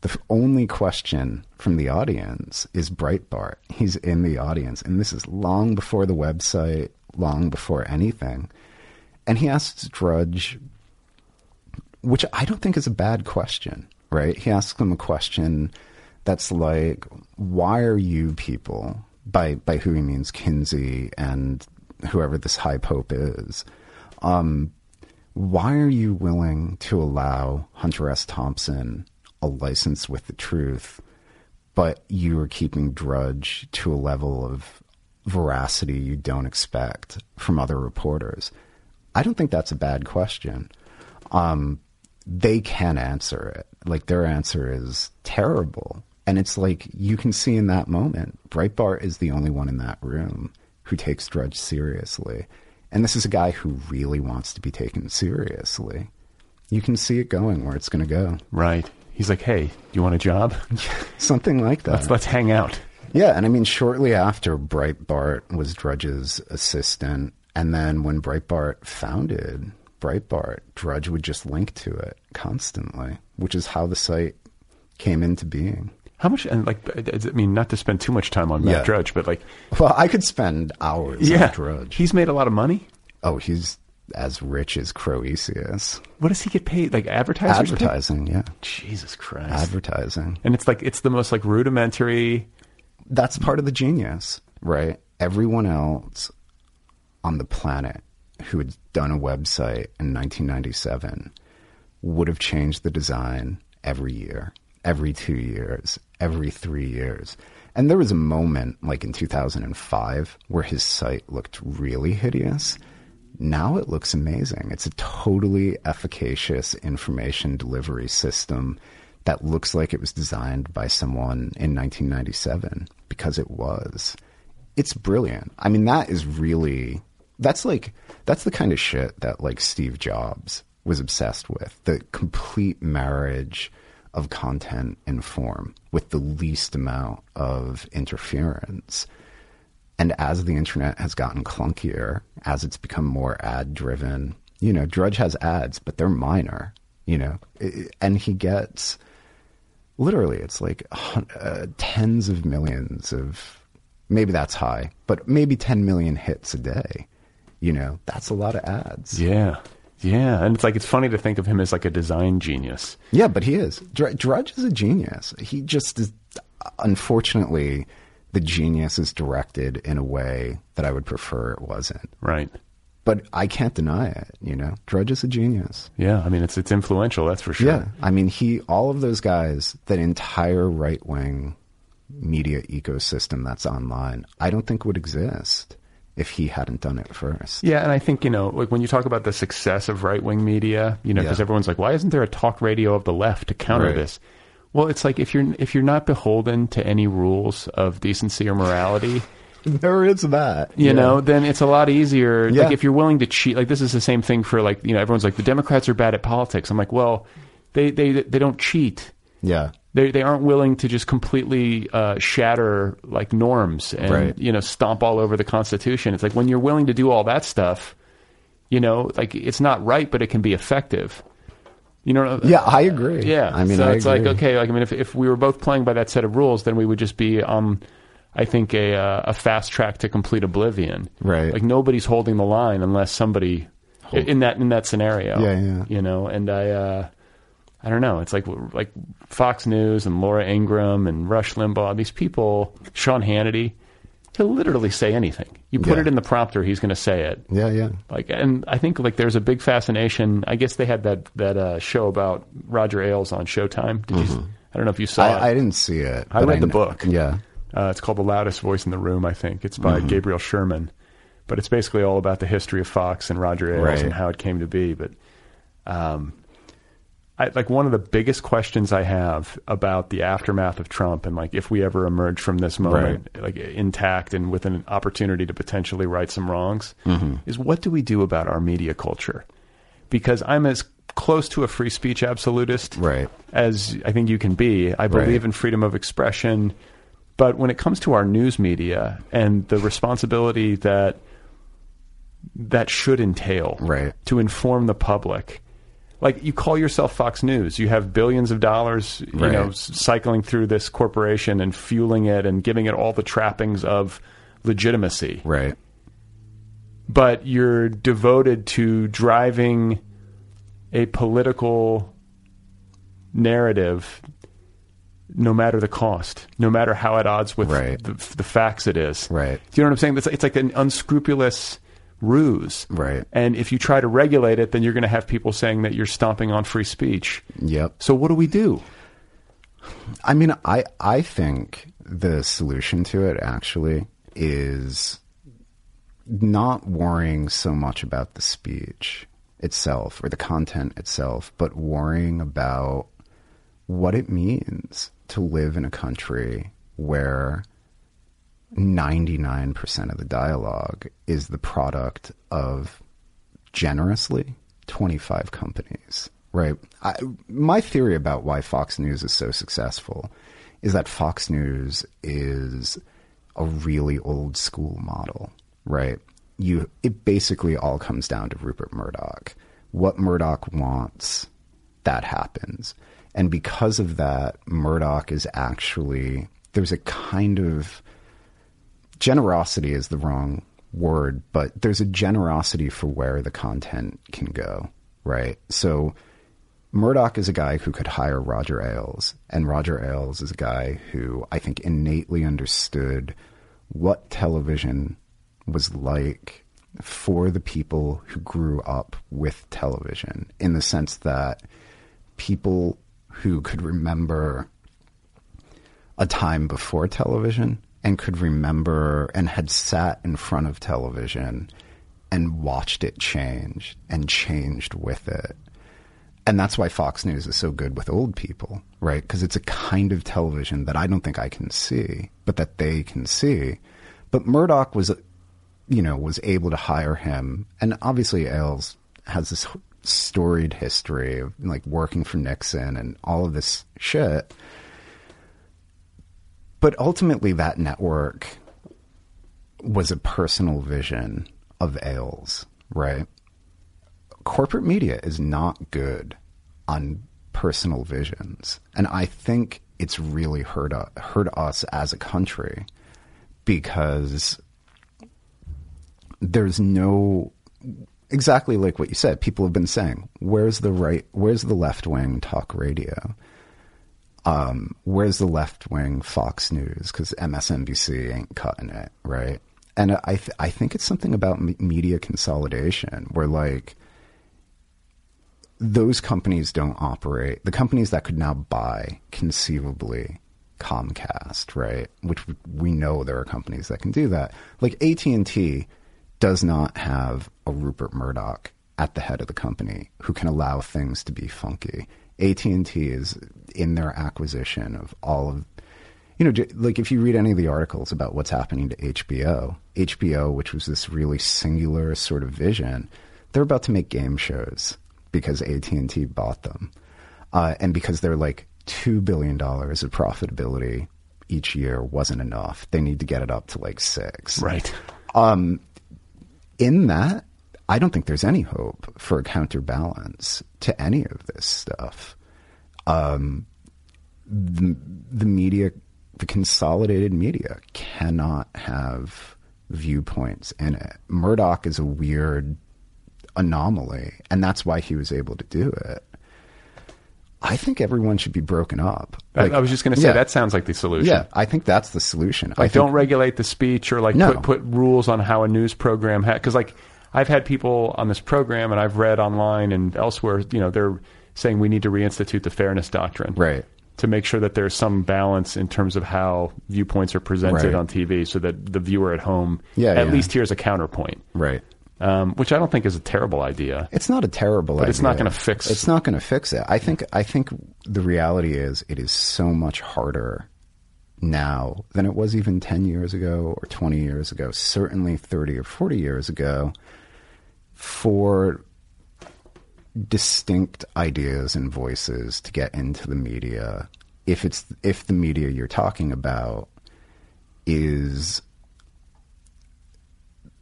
S2: The only question from the audience is Breitbart. He's in the audience, and this is long before the website, long before anything. And he asks Drudge, which I don't think is a bad question, right? He asks him a question that's like, why are you people, by, by who he means Kinsley and whoever this high pope is, um, why are you willing to allow Hunter S. Thompson a license with the truth, but you are keeping Drudge to a level of veracity you don't expect from other reporters? I don't think that's a bad question. Um, they can answer it. Like their answer is terrible. And it's like you can see in that moment, Breitbart is the only one in that room who takes Drudge seriously. And this is a guy who really wants to be taken seriously. You can see it going where it's going to go.
S3: Right. He's like, hey, you want a job?
S2: Something like that.
S3: Let's let's hang out.
S2: Yeah, and I mean, shortly after Breitbart was Drudge's assistant, and then when Breitbart founded Breitbart, Drudge would just link to it constantly, which is how the site came into being.
S3: How much? And like, I mean, not to spend too much time on Matt
S2: Yeah.
S3: Drudge, but like,
S2: Well, I could spend hours
S3: yeah,
S2: on Drudge.
S3: he's made a lot of money.
S2: oh, he's as rich as Croesus.
S3: What does he get paid? Like advertisers? pay-
S2: Advertising, yeah.
S3: Jesus Christ.
S2: Advertising.
S3: and it's like it's the most like rudimentary.
S2: that's part of the genius, right? Everyone else on the planet who had done a website in 1997 would have changed the design every year, every two years, every three years. And there was a moment, like in 2005, where his site looked really hideous. Now it looks amazing. It's a totally efficacious information delivery system that looks like it was designed by someone in 1997 because it was. It's brilliant. I mean, that is really, that's like, that's the kind of shit that like Steve Jobs was obsessed with. The complete marriage of content and form with the least amount of interference. And as the internet has gotten clunkier, as it's become more ad driven, you know, Drudge has ads, but they're minor, you know, and he gets literally, it's like uh, tens of millions of, maybe that's high, but maybe 10 million hits a day. You know, that's a lot of ads.
S3: Yeah, yeah, and it's like it's funny to think of him as like a design genius.
S2: Yeah, but he is. Dr- Drudge is a genius. He just is, unfortunately, the genius is directed in a way that I would prefer it wasn't.
S3: Right.
S2: But I can't deny it, you know. Drudge is a genius.
S3: Yeah. I mean, it's it's influential. That's for sure.
S2: Yeah. I mean, he, all of those guys, that entire right wing media ecosystem that's online, I don't think would exist if he hadn't done it first.
S3: Yeah, and I think you know, like when you talk about the success of right wing media, you know, because
S2: Yeah.
S3: everyone's like, why isn't there a talk radio of the left to counter
S2: Right.
S3: this? Well, it's like if you're if you're not beholden to any rules of decency or morality,
S2: There is that.
S3: you
S2: Yeah.
S3: know, then it's a lot easier.
S2: Yeah.
S3: Like if you're willing to cheat, like this is the same thing for like you know, everyone's like the Democrats are bad at politics. I'm like, well, they they they don't cheat.
S2: Yeah.
S3: They they aren't willing to just completely uh, shatter like norms and
S2: Right.
S3: you know stomp all over the Constitution. It's like when you're willing to do all that stuff, you know, like it's not right, but it can be effective. You know,
S2: Yeah, I agree.
S3: yeah.
S2: I mean,
S3: so
S2: I
S3: it's
S2: agree.
S3: like okay, like I mean, if if we were both playing by that set of rules, then we would just be um, I think a uh, a fast track to complete oblivion.
S2: Right.
S3: Like nobody's holding the line unless somebody in that in that scenario.
S2: Yeah, yeah.
S3: You know, and I uh, I don't know. It's like like Fox News and Laura Ingraham and Rush Limbaugh. These people, Sean Hannity, he'll literally say anything. You put
S2: Yeah.
S3: it in the prompter, he's going to say it.
S2: Yeah, yeah.
S3: Like, and I think like there's a big fascination. I guess they had that that uh, show about Roger Ailes on Showtime. Did you? I don't know if you saw it.
S2: I, I didn't see it.
S3: I read the book.
S2: Yeah.
S3: Uh, it's called The Loudest Voice in the Room, I think. It's by Gabriel Sherman. But it's basically all about the history of Fox and Roger Ailes
S2: Right.
S3: and how it came to be. But um, I, like one of the biggest questions I have about the aftermath of Trump and like if we ever emerge from this moment like intact and with an opportunity to potentially right some wrongs mm-hmm. is what do we do about our media culture? Because I'm as close to a free speech absolutist
S2: Right.
S3: as I think you can be. I believe
S2: Right.
S3: in freedom of expression. But when it comes to our news media and the responsibility that that should entail
S2: Right.
S3: to inform the public, like you call yourself Fox News, you have billions of dollars, you
S2: Right.
S3: know, cycling through this corporation and fueling it and giving it all the trappings of legitimacy
S2: Right.
S3: but you're devoted to driving a political narrative no matter the cost, no matter how at odds with
S2: Right.
S3: the, the facts it is.
S2: Right.
S3: Do you know what I'm saying? It's, it's like an unscrupulous ruse.
S2: Right.
S3: And if you try to regulate it, then you're going to have people saying that you're stomping on free speech.
S2: Yep.
S3: So what do we do?
S2: I mean, I I think the solution to it actually is not worrying so much about the speech itself or the content itself, but worrying about what it means to live in a country where 99% of the dialogue is the product of generously 25 companies, right? I, my theory about why Fox News is so successful is that Fox News is a really old school model, right? You, it basically all comes down to Rupert Murdoch. What Murdoch wants, that happens. And because of that, Murdoch is actually, there's a kind of, generosity is the wrong word, but there's a generosity for where the content can go, right? So Murdoch is a guy who could hire Roger Ailes, and Roger Ailes is a guy who I think innately understood what television was like for the people who grew up with television in the sense that people who could remember a time before television and could remember and had sat in front of television and watched it change and changed with it. And that's why Fox News is so good with old people, right? Because it's a kind of television that I don't think I can see, but that they can see. But Murdoch was, you know, was able to hire him. And obviously, Ailes has this storied history of like working for Nixon and all of this shit. But ultimately, that network was a personal vision of Ailes, right? Corporate media is not good on personal visions. And I think it's really hurt, u- hurt us as a country because there's no exactly like what you said people have been saying where's the right where's the left wing talk radio um, where's the left wing Fox News? Because MSNBC ain't cutting it, right? And I th- I think it's something about me- media consolidation where like those companies don't operate. The companies that could now buy conceivably Comcast, right? Which we know there are companies that can do that. Like AT and T does not have a Rupert Murdoch at the head of the company who can allow things to be funky. AT and T is in their acquisition of all of, you know, like if you read any of the articles about what's happening to HBO, HBO, which was this really singular sort of vision, they're about to make game shows because AT and T bought them, uh, and because they're like two billion dollars of profitability each year wasn't enough. They need to get it up to like six.
S3: Right.
S2: In that, I don't think there's any hope for a counterbalance to any of this stuff. Um, the, the media, the consolidated media, cannot have viewpoints in it. Murdoch is a weird anomaly, and that's why he was able to do it. I think everyone should be broken up.
S3: I-
S2: Like,
S3: I was just going to say
S2: yeah.
S3: that sounds like the solution.
S2: Yeah, I think that's the solution. I
S3: Like,
S2: think,
S3: don't regulate the speech or like
S2: No.
S3: put put rules on how a news program because like I've had people on this program and I've read online and elsewhere, you know, they're saying we need to reinstitute the fairness doctrine,
S2: Right.
S3: To make sure that there's some balance in terms of how viewpoints are presented
S2: Right.
S3: on TV, so that the viewer at home
S2: Yeah,
S3: at
S2: yeah.
S3: least hears a counterpoint,
S2: right.
S3: um, which I don't think is a terrible idea.
S2: It's not a terrible idea.
S3: But it's not gonna fix- it.
S2: It's not going to fix it. I think. I think the reality is, it is so much harder now than it was even ten years ago or twenty years ago. Certainly thirty or forty years ago, for distinct ideas and voices to get into the media. If it's if the media you're talking about is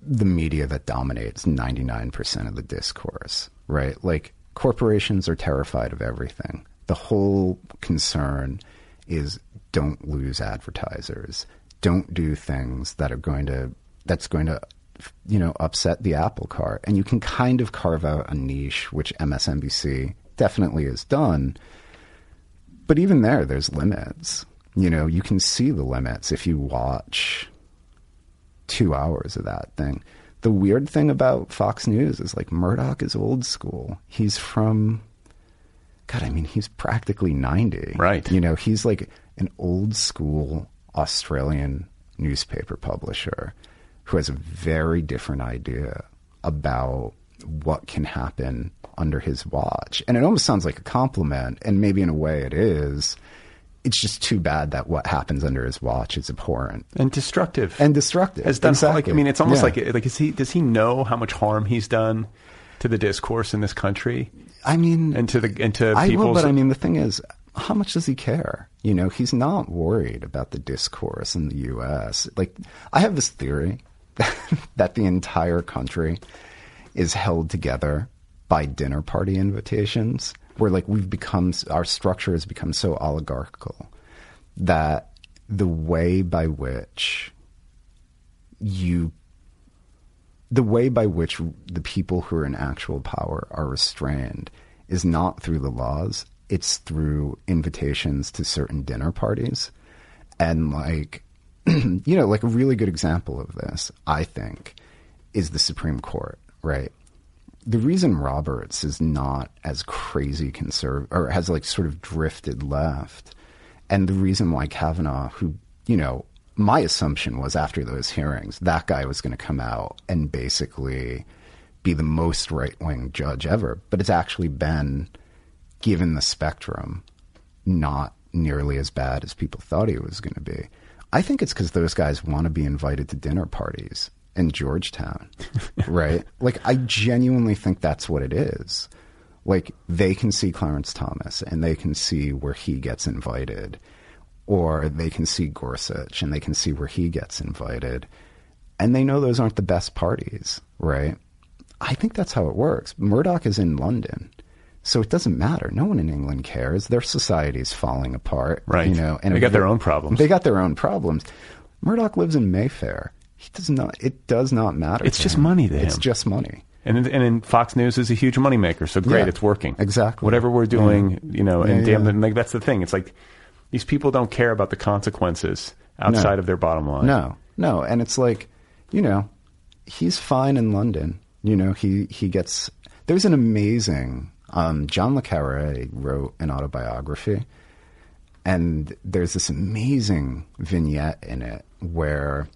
S2: the media that dominates 99% of the discourse, right? Like corporations are terrified of everything. The whole concern is don't lose advertisers. Don't do things that are going to that's going to you know upset the apple cart. And you can kind of carve out a niche which MSNBC definitely has done. But even there there's limits. You know, you can see the limits if you watch two hours of that thing. The weird thing about Fox News is like Murdoch is old school. He's from, God, I mean, he's practically 90.
S3: Right.
S2: You know, he's like an old school Australian newspaper publisher who has a very different idea about what can happen under his watch. And it almost sounds like a compliment, and maybe in a way it is. It's just too bad that what happens under his watch is abhorrent
S3: And destructive
S2: and destructive.
S3: has done
S2: exactly.
S3: like I mean, it's almost
S2: Yeah.
S3: like like is he does he know how much harm he's done to the discourse in this country
S2: I mean,
S3: and to the and to
S2: I will, but I mean, the thing is, how much does he care? You know, he's not worried about the discourse in the U.S. Like, I have this theory that the entire country is held together by dinner party invitations, where like we've become, our structure has become so oligarchical that the way by which you the way by which the people who are in actual power are restrained is not through the laws it's through invitations to certain dinner parties. And like you know like a really good example of this i think is the supreme court right the reason roberts is not as crazy conservative or has like sort of drifted left and the reason why kavanaugh who you know my assumption was after those hearings, that guy was going to come out and basically be the most right wing judge ever. But it's actually been, given the spectrum, not nearly as bad as people thought he was going to be. I think it's because those guys want to be invited to dinner parties in Georgetown, right? Like, I genuinely think that's what it is. Like, they can see Clarence Thomas and they can see where he gets invited or they can see Gorsuch and they can see where he gets invited. And they know those aren't the best parties, right? I think that's how it works. Murdoch is in London. So it doesn't matter. No one in England cares. Their society is falling apart.
S3: Right.
S2: You know, and
S3: They got their own problems.
S2: They got their own problems. Murdoch lives in Mayfair. He does not it does not matter.
S3: It's just
S2: him.
S3: money to
S2: It's
S3: him.
S2: just money.
S3: and and in Fox News is a huge moneymaker. So great,
S2: Yeah,
S3: it's working.
S2: exactly.
S3: Whatever we're doing, you know, and
S2: Yeah,
S3: damn,
S2: yeah.
S3: like that's the thing. It's like these people don't care about the consequences outside
S2: No.
S3: of their bottom line.
S2: No, no, and it's like, you know, he's fine in London. You know, he he gets. There's an amazing. Um, John le Carre wrote an autobiography, and there's this amazing vignette in it where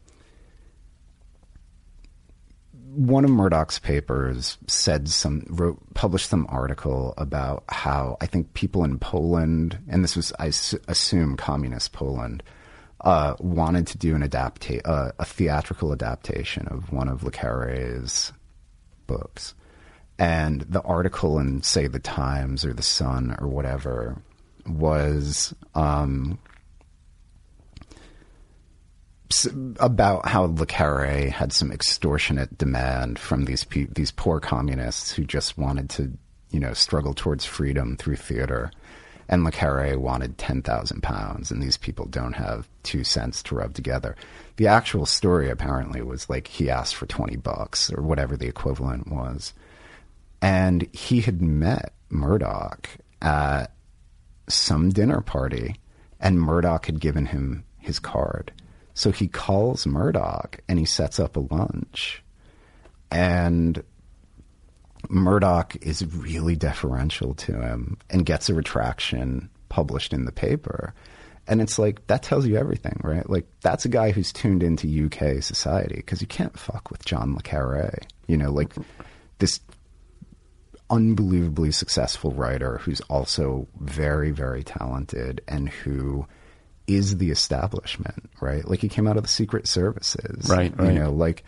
S2: one of Murdoch's papers said some wrote published some article about how I think people in Poland and this was I s- assume communist Poland uh, wanted to do an adapta- uh, a theatrical adaptation of one of Le Carre's books, and the article in say the Times or the Sun or whatever was um, about how Le Carre had some extortionate demand from these pe- these poor communists who just wanted to, you know, struggle towards freedom through theater. And Le Carre wanted 10,000 pounds, and these people don't have two cents to rub together. The actual story apparently was like he asked for 20 bucks or whatever the equivalent was. And he had met Murdoch at some dinner party, and Murdoch had given him his card. So he calls Murdoch and he sets up a lunch. And Murdoch is really deferential to him and gets a retraction published in the paper. And it's like, that tells you everything, right? Like, that's a guy who's tuned into UK society because you can't fuck with John Le Carre. You know, like this unbelievably successful writer who's also very, very talented and who is the establishment, right? Like he came out of the secret services.
S3: Right, right.
S2: You know, like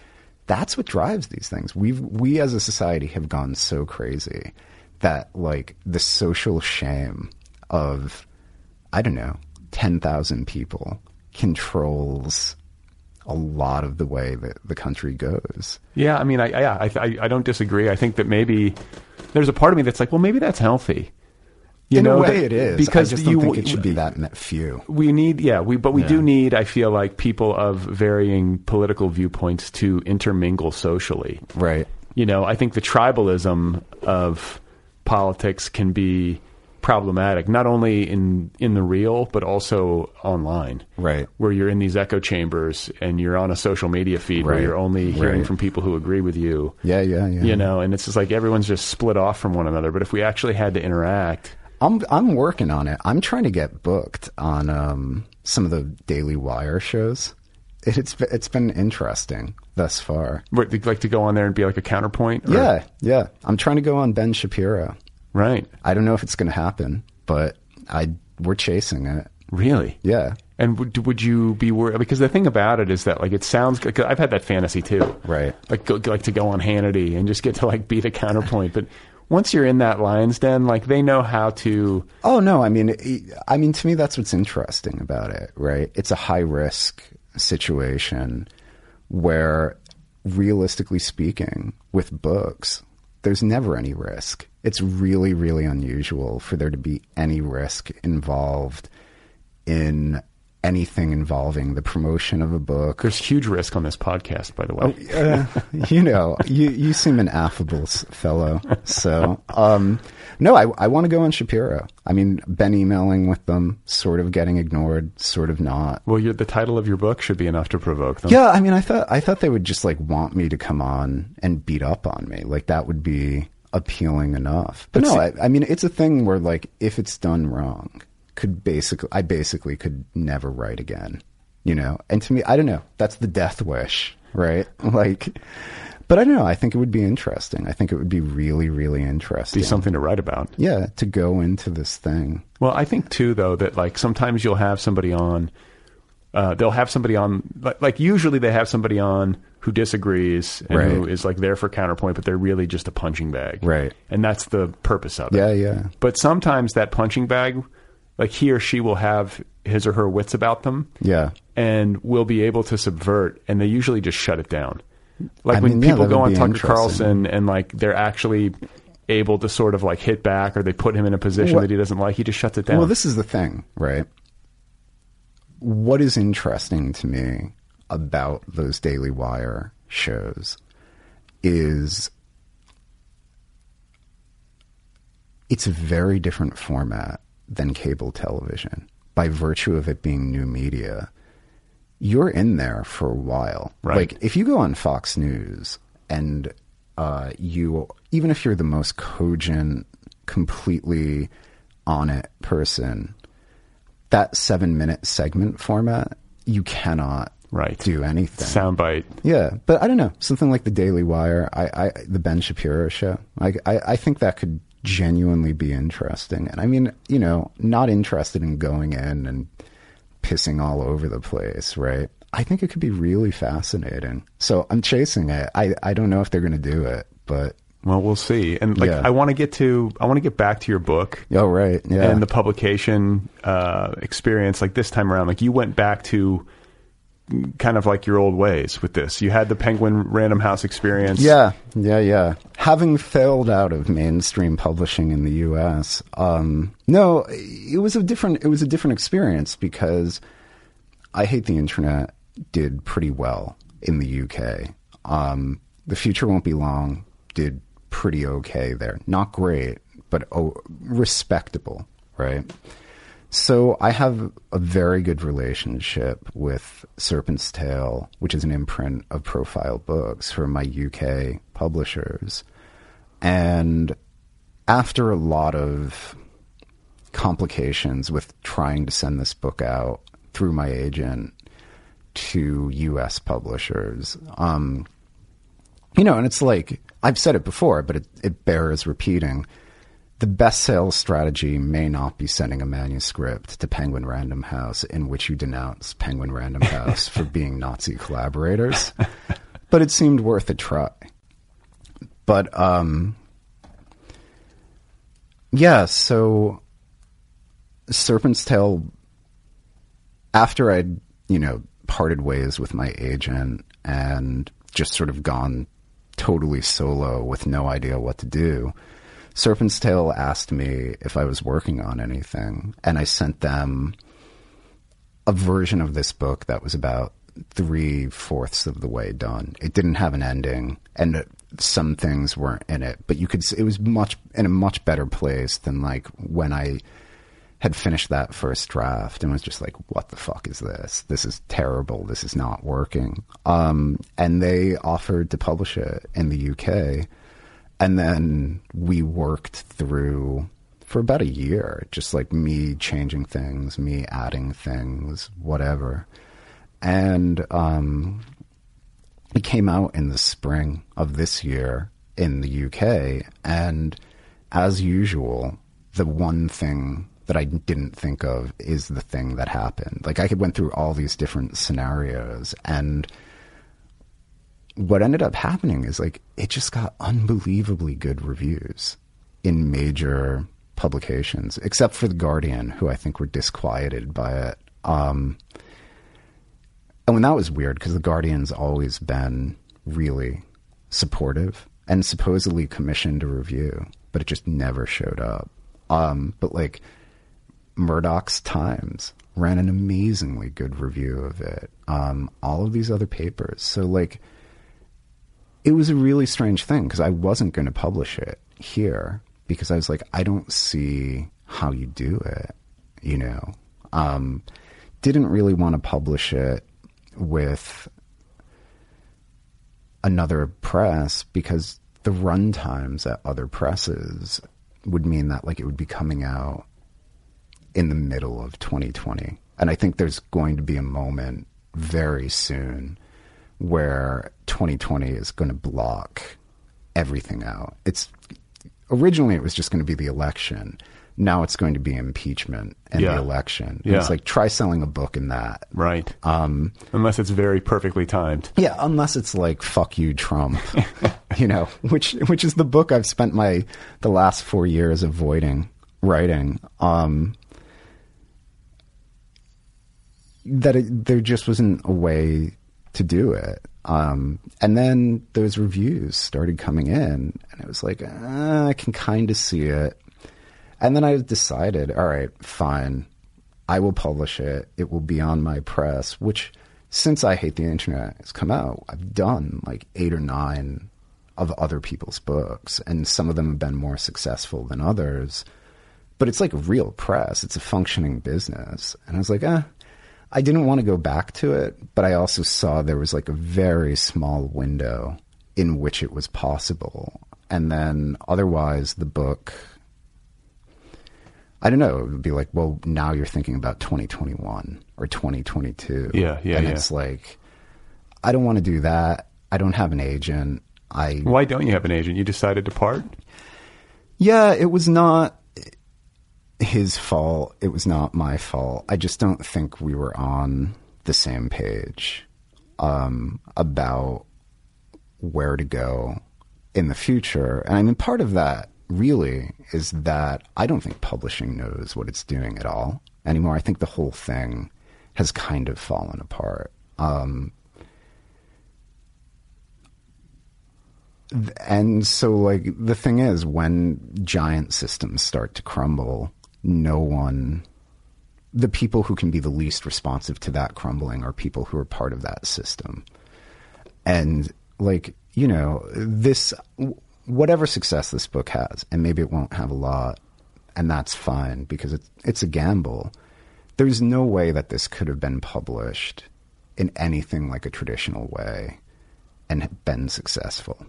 S2: that's what drives these things. We've we as a society have gone so crazy that like the social shame of I don't know, ten thousand people controls a lot of the way that the country goes.
S3: Yeah, I mean, I, yeah, I, I, I don't disagree. I think that maybe there's a part of me that's like, well, maybe that's healthy. You
S2: In
S3: know,
S2: a way,
S3: that-
S2: it is.
S3: because
S2: I just don't
S3: you,
S2: think it should be that few.
S3: We need, yeah, we but we do need. I feel like people of varying political viewpoints to intermingle socially.
S2: Right.
S3: You know, I think the tribalism of politics can be problematic, not only in in the real but also online.
S2: Right.
S3: Where you're in these echo chambers and you're on a social media feed where you're only hearing
S2: Right.
S3: from people who agree with you.
S2: Yeah, yeah, yeah.
S3: You know, and it's just like everyone's just split off from one another. But if we actually had to interact,
S2: I'm I'm working on it. I'm trying to get booked on um, some of the Daily Wire shows. It, it's it's been interesting thus far.
S3: would you like to go on there and be like a counterpoint. or-
S2: Yeah, yeah. I'm trying to go on Ben Shapiro.
S3: Right.
S2: I don't know if it's going to happen, but I we're chasing it.
S3: Really.
S2: Yeah,
S3: And would would you be worried? Because the thing about it is that like it sounds. Cause I've had that fantasy too.
S2: Right.
S3: Like go, like to go on Hannity and just get to like be the counterpoint. But once you're in that lion's den, like they know how to.
S2: Oh no, I mean, I mean to me that's what's interesting about it, right? It's a high risk situation where, realistically speaking, with books, there's never any risk. It's really, really unusual for there to be any risk involved in anything involving the promotion of a book
S3: There's huge risk on this podcast, by the way.
S2: uh, you know, you you seem an affable fellow. So, um, no, I I want to go on Shapiro. I mean, been emailing with them, sort of getting ignored, sort of not.
S3: Well, the title of your book should be enough to provoke them.
S2: Yeah, I mean, I thought I thought they would just like want me to come on and beat up on me. Like that would be appealing enough. But,
S3: But
S2: no,
S3: see-
S2: I, I mean, it's a thing where like if it's done wrong, could basically I basically could never write again. You know, and to me, I don't know. That's the death wish, right? Like, but I don't know. I think it would be interesting. I think it would be really, really interesting.
S3: Be something to write about.
S2: yeah, to go into this thing.
S3: Well, I think too, though, that like sometimes you'll have somebody on. Uh, they'll have somebody on, like, like usually they have somebody on who disagrees and who
S2: Right.
S3: is like there for counterpoint, but they're really just a punching bag,
S2: Right.
S3: And that's the purpose of it.
S2: Yeah, yeah.
S3: But sometimes that punching bag, like he or she will have his or her wits about them,
S2: Yeah.
S3: and will be able to subvert, and they usually just shut it down. Like
S2: I
S3: when
S2: mean,
S3: people
S2: that
S3: go on Tucker. Carlson and like they're actually able to sort of like hit back, or they put him in a position that he doesn't like, he just shuts it down.
S2: Well, this is the thing, right? What is interesting to me about those Daily Wire shows is it's a very different format than cable television by virtue of it being new media. You're in there for a while.
S3: Right.
S2: Like if you go on Fox News and uh, you, even if you're the most cogent, completely on it person, that seven minute segment format, you cannot
S3: Right.
S2: do anything.
S3: soundbite.
S2: Yeah, but I don't know something like the Daily Wire, I, I the Ben Shapiro show. I, I I think that could genuinely be interesting. And I mean, you know, not interested in going in and pissing all over the place, right? I think it could be really fascinating. So I'm chasing it. I I don't know if they're going to do it, but
S3: Well, we'll see. And like,
S2: Yeah.
S3: I want to get to, I want to get back to your book
S2: Oh, right. Yeah.
S3: and the publication uh, experience. Like this time around, like you went back to kind of like your old ways with this. You had the Penguin Random House experience.
S2: Yeah, yeah, yeah. Having failed out of mainstream publishing in the U.S., um, no, it was a different. It was a different experience because I hate the internet did pretty well in the U.K. Um, the future won't be long did pretty okay there. Not great, but oh, respectable, right? So I have a very good relationship with Serpent's Tail, which is an imprint of Profile Books for my UK publishers. And after a lot of complications with trying to send this book out through my agent to US publishers, um, you know, and it's like I've said it before, but it, it bears repeating. The best sales strategy may not be sending a manuscript to Penguin Random House in which you denounce Penguin Random House for being Nazi collaborators, but it seemed worth a try. But um, yeah, so Serpent's Tail. After I'd you know parted ways with my agent and just sort of gone totally solo with no idea what to do. Serpent's Tail asked me if I was working on anything, and I sent them a version of this book that was about three fourths of the way done. It didn't have an ending, and some things weren't in it, but you could. It was much in a much better place than like when I had finished that first draft and was just like, "What the fuck is this? This is terrible. This is not working." Um, and they offered to publish it in the UK, and then we worked through for about a year, just like me changing things, me adding things, whatever. And um, it came out in the spring of this year in the UK, and as usual, the one thing that I didn't think of is the thing that happened. Like I went through all these different scenarios and what ended up happening is like it just got unbelievably good reviews in major publications, except for the Guardian, who I think were disquieted by it. Um, and when that was weird because the Guardian's always been really supportive and supposedly commissioned a review, but it just never showed up. Um, but like Murdoch's Times ran an amazingly good review of it. Um, all of these other papers. So like it was a really strange thing because I wasn't going to publish it here because I was like, I don't see how you do it, you know. Um, didn't really want to publish it with another press because the run times at other presses would mean that like it would be coming out in the middle of 2020. And I think there's going to be a moment very soon where 2020 is going to block everything out. It's originally it was just going to be the election. Now it's going to be impeachment and
S3: Yeah.
S2: the election. And
S3: Yeah.
S2: It's like try selling a book in that.
S3: Right. Um, Unless it's very perfectly timed.
S2: Yeah, unless it's like "fuck you, Trump," you know, which which is the book I've spent my the last four years avoiding writing. Um, that it, there just wasn't a way to do it. Um, and then those reviews started coming in, and it was like uh, I can kind of see it. And then I decided, all right, fine. I will publish it. It will be on my press, which since I Hate the Internet has come out, I've done like eight or nine of other people's books, and some of them have been more successful than others. But it's like real press, it's a functioning business. And I was like, eh, I didn't want to go back to it, but I also saw there was like a very small window in which it was possible. And then otherwise, the book I don't know. It would be like, well, now you're thinking about 2021 or 2022.
S3: Yeah, yeah,
S2: And
S3: yeah.
S2: it's like, I don't want to do that. I don't have an agent. I
S3: Why don't you have an agent? You decided to part?
S2: yeah, it was not his fault. It was not my fault. I just don't think we were on the same page um, about where to go in the future. And I mean, part of that really is that I don't think publishing knows what it's doing at all anymore. I think the whole thing has kind of fallen apart. Um, and so, like, the thing is, when giant systems start to crumble, no one, the people who can be the least responsive to that crumbling are people who are part of that system. And, like, you know, this, whatever success this book has, and maybe it won't have a lot, and that's fine because it's, it's a gamble. There's no way that this could have been published in anything like a traditional way and been successful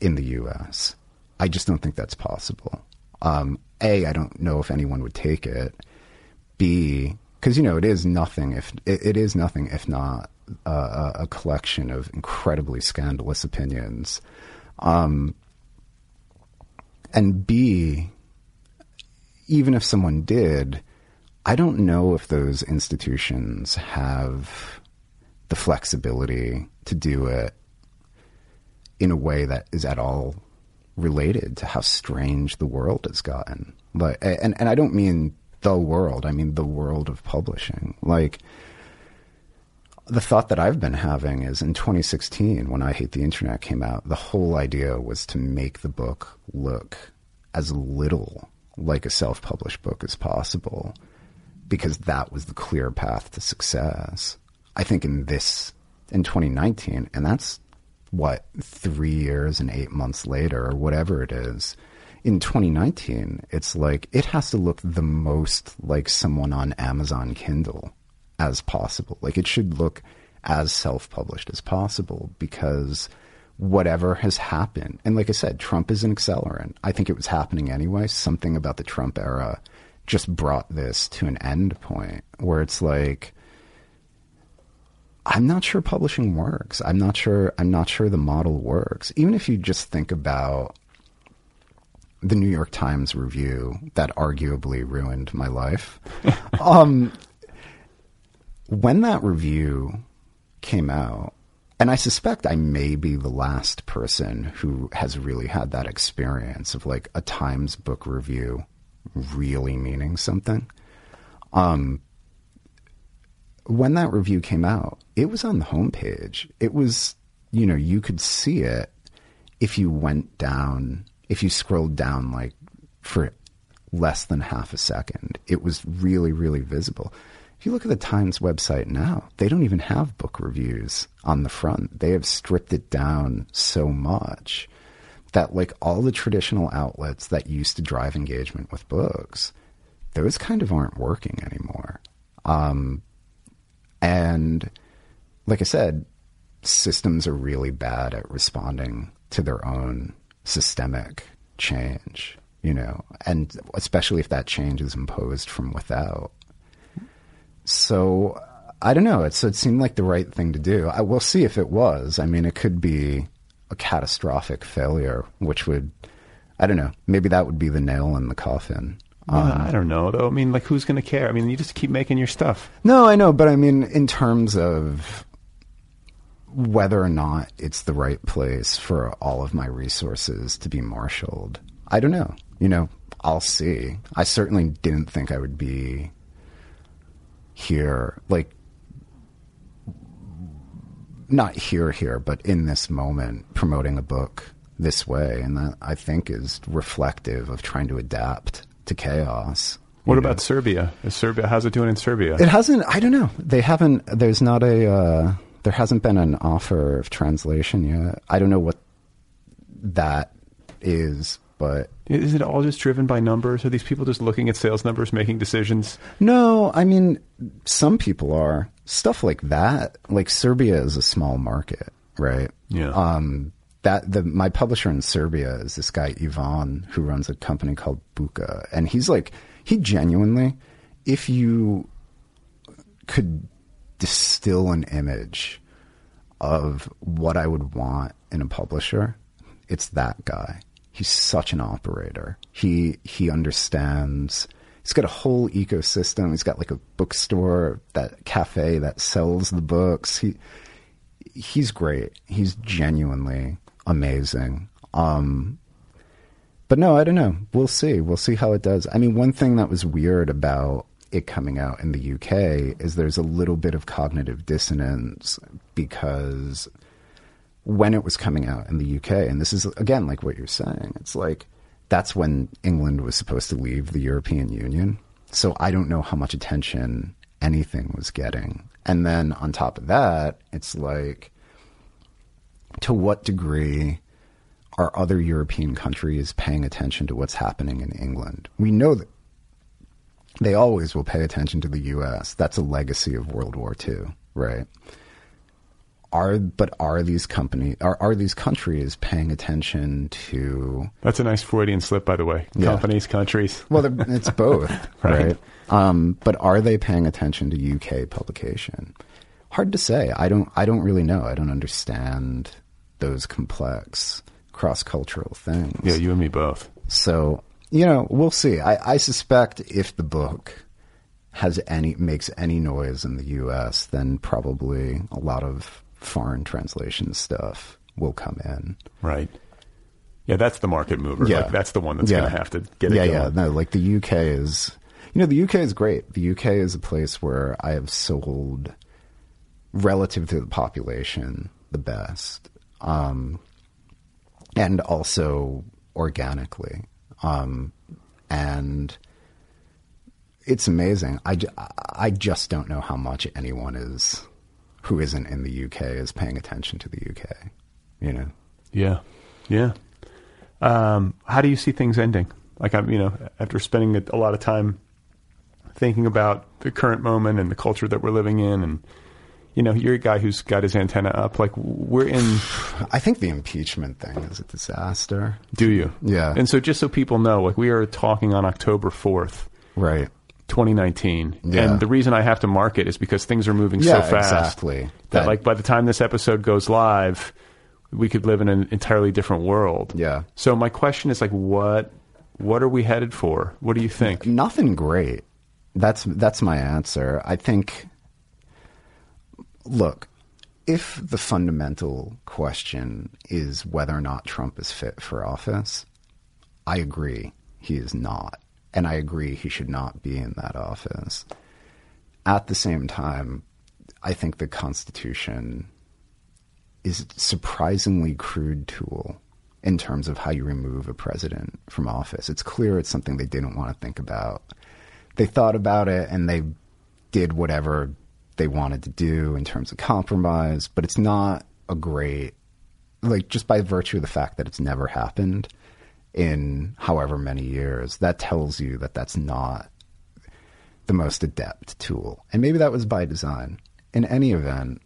S2: in the U.S. I just don't think that's possible. Um, a, I don't know if anyone would take it. B, because you know it is nothing if it, it is nothing if not a collection of incredibly scandalous opinions. Um, and B, even if someone did, I don't know if those institutions have the flexibility to do it in a way that is at all related to how strange the world has gotten. But and and I don't mean the world, I mean the world of publishing. Like the thought that I've been having is in 2016 when I Hate the Internet came out, the whole idea was to make the book look as little like a self-published book as possible because that was the clear path to success. I think in this in 2019 and that's what, three years and eight months later, or whatever it is, in 2019, it's like it has to look the most like someone on Amazon Kindle as possible. Like it should look as self published as possible because whatever has happened, and like I said, Trump is an accelerant. I think it was happening anyway. Something about the Trump era just brought this to an end point where it's like I'm not sure publishing works. I'm not sure. I'm not sure the model works. Even if you just think about the New York Times review that arguably ruined my life. um, when that review came out, and I suspect I may be the last person who has really had that experience of like a Times book review really meaning something. Um, when that review came out, it was on the homepage. It was, you know, you could see it if you went down, if you scrolled down like for less than half a second. It was really, really visible. If you look at the Times website now, they don't even have book reviews on the front. They have stripped it down so much that, like all the traditional outlets that used to drive engagement with books, those kind of aren't working anymore. Um, and like I said, systems are really bad at responding to their own systemic change, you know, and especially if that change is imposed from without. So I don't know. It's, it seemed like the right thing to do. I will see if it was. I mean, it could be a catastrophic failure, which would, I don't know, maybe that would be the nail in the coffin.
S3: Um, I don't know though. I mean, like, who's going to care? I mean, you just keep making your stuff.
S2: No, I know, but I mean, in terms of whether or not it's the right place for all of my resources to be marshaled, I don't know. You know, I'll see. I certainly didn't think I would be here, like, not here, here, but in this moment, promoting a book this way, and that I think is reflective of trying to adapt to chaos.
S3: What about? Serbia? Is Serbia? How's it doing in Serbia?
S2: It hasn't. I don't know. They haven't. There's not a. Uh, there hasn't been an offer of translation yet. I don't know what that is, but
S3: is it all just driven by numbers? Are these people just looking at sales numbers, making decisions?
S2: No, I mean, some people are stuff like that. Like Serbia is a small market, right?
S3: Yeah.
S2: Um, that the my publisher in Serbia is this guy Ivan who runs a company called Booka, and he's like he genuinely, if you could distill an image of what I would want in a publisher, it's that guy. He's such an operator. He he understands. He's got a whole ecosystem. He's got like a bookstore, that cafe that sells the books. He he's great. He's genuinely amazing. Um, but no, I don't know. We'll see. We'll see how it does. I mean, one thing that was weird about it coming out in the UK is there's a little bit of cognitive dissonance because when it was coming out in the UK, and this is again like what you're saying, it's like that's when England was supposed to leave the European Union. So I don't know how much attention anything was getting. And then on top of that, it's like to what degree are other European countries paying attention to what's happening in England? We know that they always will pay attention to the U.S. That's a legacy of World War II, right? Are but are these companies are are these countries paying attention to?
S3: That's a nice Freudian slip, by the way.
S2: Yeah.
S3: Companies, countries.
S2: Well, it's both,
S3: Right.
S2: right? Um, but are they paying attention to UK publication? Hard to say. I don't. I don't really know. I don't understand those complex cross cultural things.
S3: Yeah, you and me both.
S2: So you know, we'll see. I, I suspect if the book has any makes any noise in the U.S., then probably a lot of foreign translation stuff will come in.
S3: Right. Yeah, that's the market mover.
S2: Yeah.
S3: Like, that's the one that's
S2: Yeah.
S3: going to have to get it
S2: yeah, yeah. No, like the UK is, you know, the UK is great. The UK is a place where I have sold, relative to the population, the best, um, and also organically, um, and it's amazing. I, I just don't know how much anyone is who isn't in the UK is paying attention to the UK. You know.
S3: Yeah, yeah. Um, how do you see things ending? Like I'm, you know, after spending a, a lot of time thinking about the current moment and the culture that we're living in, and you know, you're a guy who's got his antenna up. Like we're in.
S2: I think the impeachment thing is a disaster.
S3: Do you?
S2: Yeah.
S3: And so, just so people know, like we are talking on October fourth.
S2: Right.
S3: 2019.
S2: Yeah.
S3: And the reason I have to mark it is because things are moving
S2: Yeah,
S3: so fast.
S2: exactly.
S3: That,
S2: That-
S3: like by the time this episode goes live, we could live in an entirely different world.
S2: Yeah.
S3: So my question is like what what are we headed for? What do you think?
S2: Nothing great. That's that's my answer. I think look, if the fundamental question is whether or not Trump is fit for office, I agree he is not. And I agree he should not be in that office. At the same time, I think the Constitution is a surprisingly crude tool in terms of how you remove a president from office. It's clear it's something they didn't want to think about. They thought about it and they did whatever they wanted to do in terms of compromise, but it's not a great, like, just by virtue of the fact that it's never happened in however many years, that tells you that that's not the most adept tool. And maybe that was by design. In any event,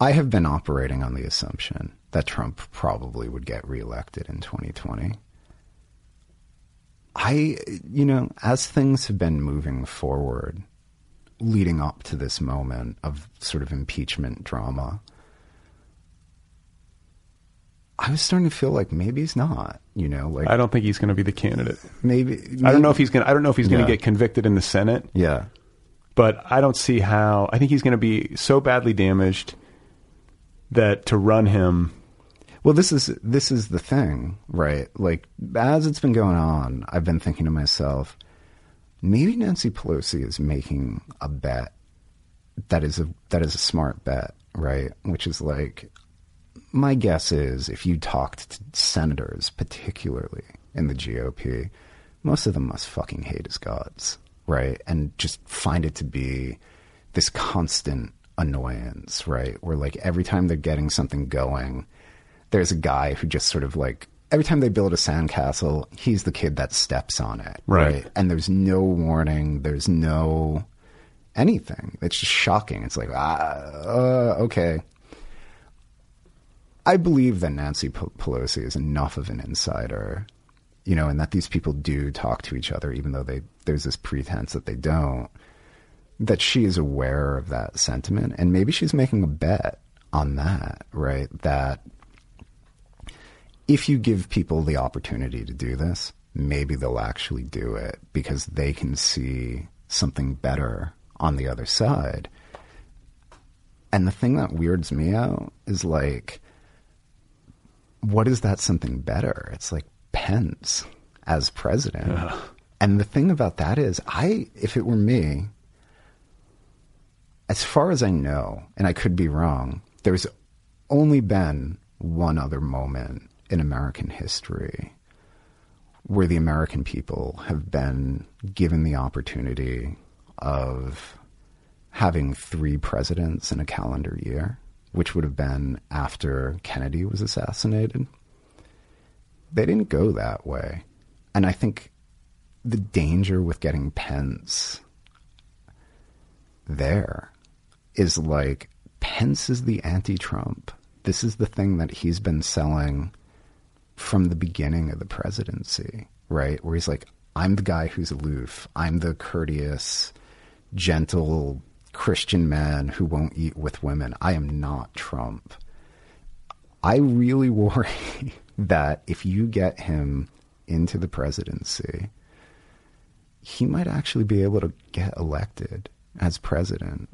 S2: I have been operating on the assumption that Trump probably would get reelected in 2020. I, you know, as things have been moving forward, leading up to this moment of sort of impeachment drama, I was starting to feel like maybe he's not, you know, like
S3: I don't think he's going to be the candidate.
S2: maybe,
S3: I don't know if he's going to I don't know if he's going
S2: Yeah.
S3: to get convicted in the Senate,
S2: yeah,
S3: but I don't see how I think he's going to be so badly damaged that to run him
S2: Well, this is this is the thing, right? Like as it's been going on, I've been thinking to myself, maybe Nancy Pelosi is making a bet that is a that is a smart bet, right? Which is like my guess is if you talked to senators, particularly in the GOP, most of them must fucking hate his gods, right? And just find it to be this constant annoyance, right? Where like every time they're getting something going, there's a guy who just sort of like every time they build a sandcastle, he's the kid that steps on it,
S3: Right.
S2: And there's no warning, there's no anything. It's just shocking. It's like, ah, uh, okay. I believe that Nancy Pelosi is enough of an insider, you know, and that these people do talk to each other, even though they there's this pretense that they don't. That she is aware of that sentiment, and maybe she's making a bet on that, right? That if you give people the opportunity to do this, maybe they'll actually do it because they can see something better on the other side. And the thing that weirds me out is like, what is that something better? It's like Pence as president. And the thing about that is, I, if it were me, as far as I know, and I could be wrong, there's only been one other moment in American history where the American people have been given the opportunity of having three presidents in a calendar year, which would have been after Kennedy was assassinated. They didn't go that way. And I think the danger with getting Pence there is like Pence is the anti Trump. This is the thing that he's been selling from the beginning of the presidency, right? Where he's like, I'm the guy who's aloof. I'm the courteous, gentle Christian man who won't eat with women. I am not Trump. I really worry that if you get him into the presidency, he might actually be able to get elected as president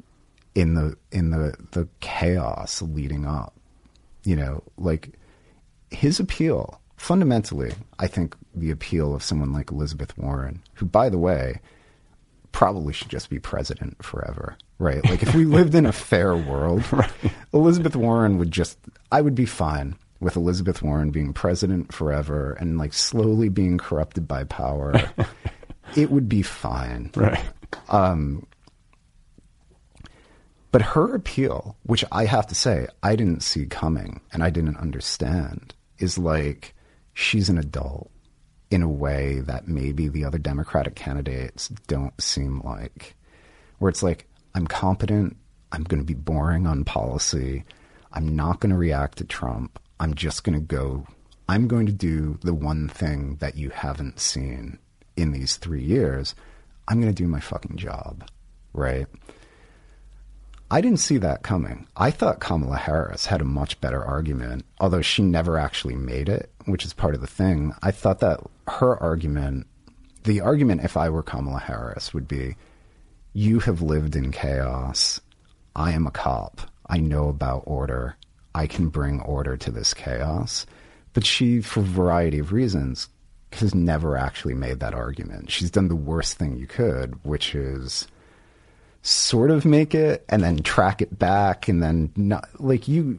S2: in the in the the chaos leading up. You know, like his appeal fundamentally, I think the appeal of someone like Elizabeth Warren, who by the way, probably should just be president forever, right? Like if we lived in a fair world, right. Elizabeth Warren would just I would be fine with Elizabeth Warren being president forever and like slowly being corrupted by power. it would be fine.
S3: Right. Um,
S2: but her appeal, which I have to say I didn't see coming and I didn't understand, is like she's an adult in a way that maybe the other Democratic candidates don't seem like. Where it's like, I'm competent, I'm going to be boring on policy, I'm not going to react to Trump, I'm just going to go, I'm going to do the one thing that you haven't seen in these three years. I'm going to do my fucking job, right? I didn't see that coming. I thought Kamala Harris had a much better argument, although she never actually made it, which is part of the thing. I thought that her argument, the argument if I were Kamala Harris, would be you have lived in chaos. I am a cop. I know about order. I can bring order to this chaos. But she, for a variety of reasons, has never actually made that argument. She's done the worst thing you could, which is sort of make it and then track it back and then not like you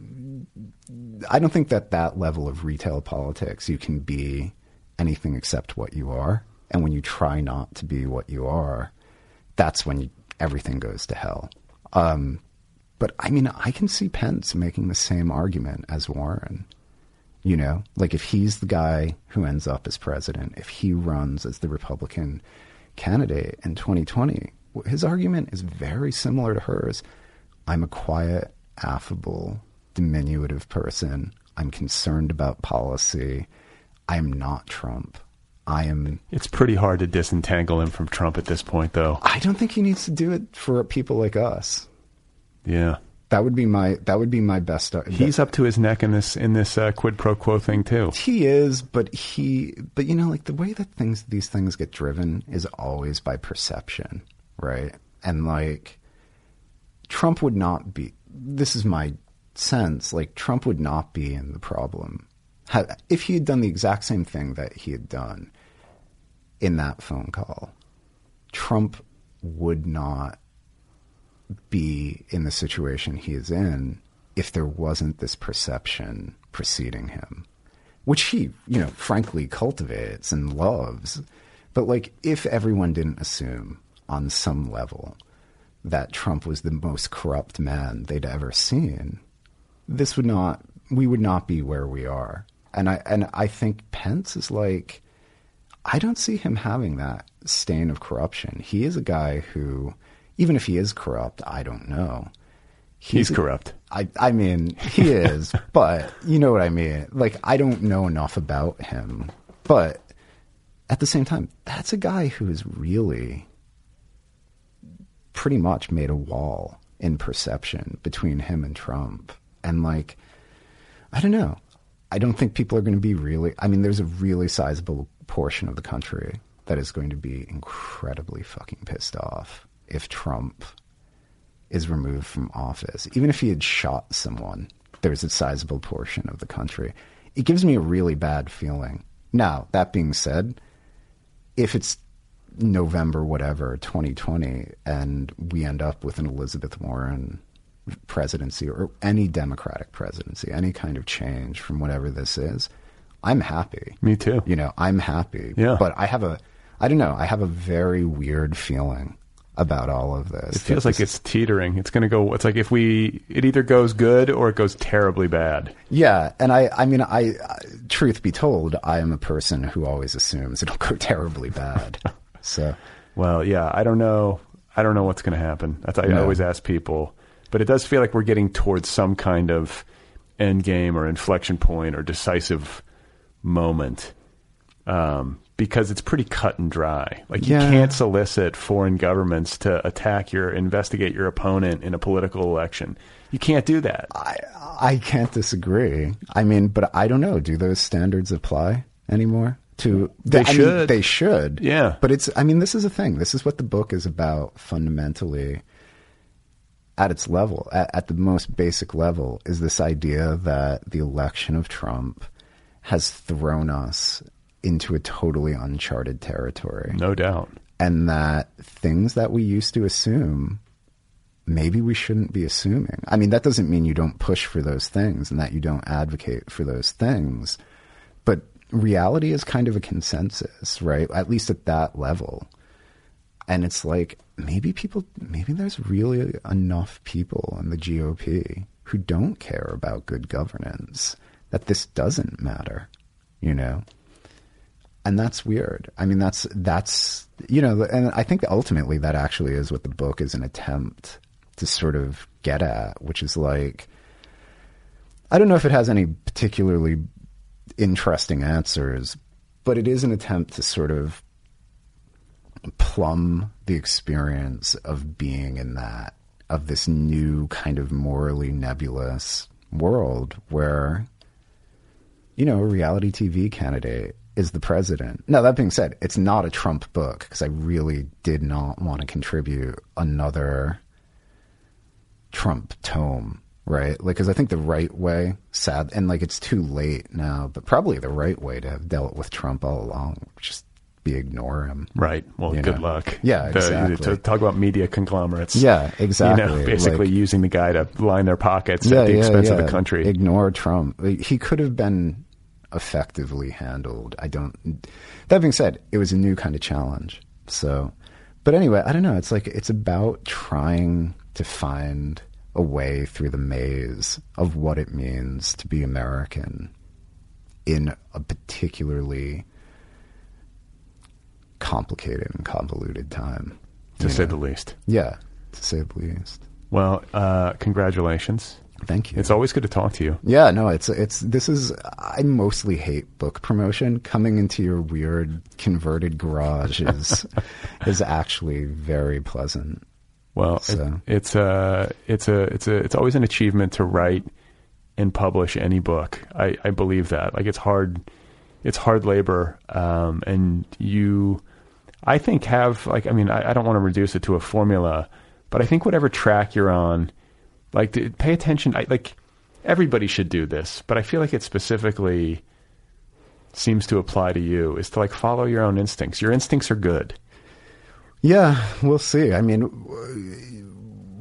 S2: I don't think that that level of retail politics you can be anything except what you are. And when you try not to be what you are that's when you, everything goes to hell. Um, but I mean I can see Pence making the same argument as Warren you know? Like if he's the guy who ends up as president if he runs as the Republican candidate in 2020 his argument is very similar to hers. I'm a quiet, affable, diminutive person. I'm concerned about policy. I am not Trump. I am.
S3: It's pretty hard to disentangle him from Trump at this point, though.
S2: I don't think he needs to do it for people like us.
S3: Yeah,
S2: that would be my that would be my best.
S3: He's up to his neck in this in this uh, quid pro quo thing too.
S2: He is, but he but you know like the way that things these things get driven is always by perception right? And like Trump would not be. This is my sense. Like Trump would not be in the problem if he had done the exact same thing that he had done in that phone call. Trump would not be in the situation he is in if there wasn't this perception preceding him, which he, you know, frankly cultivates and loves. But like, if everyone didn't assume on some level that Trump was the most corrupt man they'd ever seen, this would not we would not be where we are. And I and I think Pence is like I don't see him having that stain of corruption. He is a guy who even if he is corrupt, I don't know.
S3: He's, He's corrupt.
S2: I I mean, he is, but you know what I mean. Like I don't know enough about him. But at the same time, that's a guy who is really pretty much made a wall in perception between him and Trump. And like, I don't know. I don't think people are going to be really. I mean, there's a really sizable portion of the country that is going to be incredibly fucking pissed off if Trump is removed from office, even if he had shot someone, there's a sizable portion of the country. It gives me a really bad feeling. Now, that being said, if it's November, whatever, 2020, and we end up with an Elizabeth Warren presidency or any Democratic presidency, any kind of change from whatever this is, I'm happy.
S3: Me too.
S2: You know, I'm happy.
S3: Yeah.
S2: But I have a, I don't know, I have a very weird feeling about all of this.
S3: It feels like it's teetering. It's going to go. It's like if we, it either goes good or it goes terribly bad.
S2: Yeah, and I, I mean, I, I truth be told, I am a person who always assumes it'll go terribly bad. So,
S3: Well, yeah, I don't know. I don't know what's going to happen. That's I
S2: No.
S3: always ask people, but it does feel like we're getting towards some kind of end game or inflection point or decisive moment. Um, because it's pretty cut and dry. Like you
S2: Yeah.
S3: can't solicit foreign governments to attack your, investigate your opponent in a political election. You can't do that.
S2: I, I can't disagree. I mean, but I don't know. Do those standards apply anymore? To
S3: They
S2: I mean,
S3: should.
S2: they should.
S3: Yeah.
S2: But it's. I mean, this is a thing. This is what the book is about fundamentally. At its level, at, at the most basic level, is this idea that the election of Trump has thrown us into a totally uncharted territory
S3: No doubt.
S2: and that things that we used to assume maybe we shouldn't be assuming. I mean, that doesn't mean you don't push for those things and that you don't advocate for those things, but reality is kind of a consensus, right? At least at that level. And it's like maybe people, maybe there's really enough people in the GOP who don't care about good governance that this doesn't matter, you know? and that's weird. I mean, that's that's you know, and I think ultimately that actually is what the book is an attempt to sort of get at, which is like, I don't know if it has any particularly interesting answers, but it is an attempt to sort of plumb the experience of being in that of this new kind of morally nebulous world where you know, a reality TV candidate is the president. Now, that being said, it's not a Trump book because I really did not want to contribute another Trump tome, right? Like, because I think the right way, sad, and like it's too late now, but probably the right way to have dealt with Trump all along, just be ignore him.
S3: Right. Well, good
S2: know.
S3: luck.
S2: Yeah,
S3: The-
S2: exactly.
S3: to talk about media conglomerates.
S2: Yeah, exactly.
S3: You know, basically
S2: Like-
S3: using the guy to line their pockets at the expense of the country.
S2: Ignore Trump. He could have been effectively handled. I don't. That being said, it was a new kind of challenge. So, but anyway, I don't know. It's like it's about trying to find a way through the maze of what it means to be American in a particularly complicated and convoluted time.
S3: to say
S2: know?
S3: the least.
S2: Yeah, to say the least.
S3: Well, uh, congratulations.
S2: Thank you.
S3: It's always good to talk to you.
S2: Yeah, no, it's it's this is I mostly hate book promotion. Coming into your weird converted garage is is actually very pleasant.
S3: Well, it- it's a it's a it's a it's always an achievement to write and publish any book. I, I believe that. Like it's hard, it's hard labor, um, and you, I think have like I mean I, I don't want to reduce it to a formula, but I think whatever track you're on, like to pay attention. I like everybody should do this, but I feel like it specifically seems to apply to you is to like follow your own instincts. Your instincts are good.
S2: Yeah, we'll see. I mean,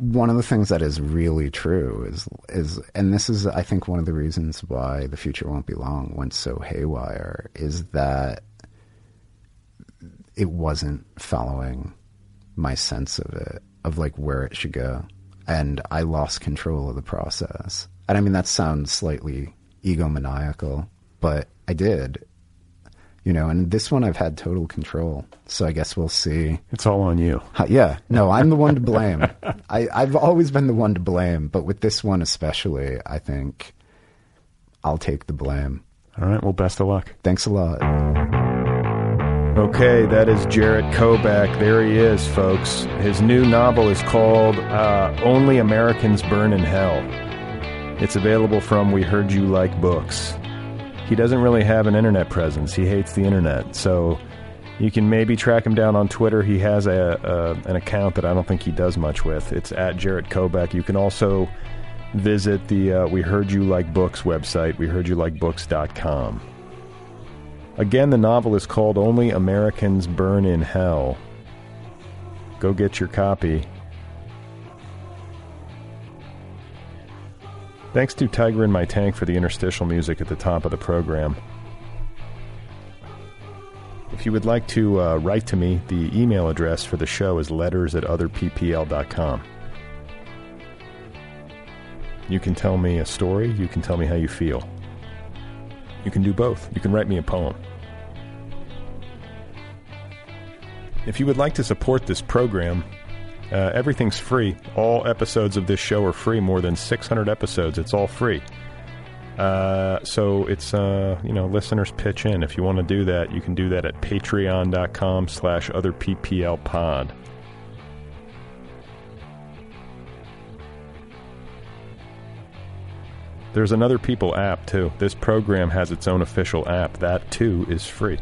S2: one of the things that is really true is is and this is I think one of the reasons why the future won't be long went so haywire is that it wasn't following my sense of it of like where it should go and I lost control of the process. And I mean that sounds slightly egomaniacal, but I did. You know, and this one I've had total control. So I guess we'll see.
S3: It's all on you.
S2: Huh, Yeah, no, I'm the one to blame. I, I've always been the one to blame, but with this one especially, I think I'll take the blame.
S3: All right. Well, best of luck.
S2: Thanks a lot.
S1: Okay, that is Jarrett Kobek. There he is, folks. His new novel is called uh, Only Americans Burn in Hell. It's available from We Heard You Like Books. He doesn't really have an internet presence. He hates the internet. So You can maybe track him down on Twitter. He has a, a an account that I don't think he does much with. It's at Jarrett Kobek. You can also visit the uh, We Heard You Like Books website, weheardyoulikeBooks.com. Again, the novel is called Only Americans Burn in Hell. Go get your copy. Thanks to Tiger in My Tank for the interstitial music at the top of the program. If you would like to uh, write to me, the email address for the show is letters at otherppl.com. You can tell me a story, you can tell me how you feel. You can do both. You can write me a poem. If you would like to support this program, uh, everything's free. All episodes of this show are free. More than 600 episodes. It's all free. Uh, so it's uh, you know listeners pitch in. If you want to do that, you can do that at patreon.com slash otherpplpod. There's another People app too. This program has its own official app. That too is free.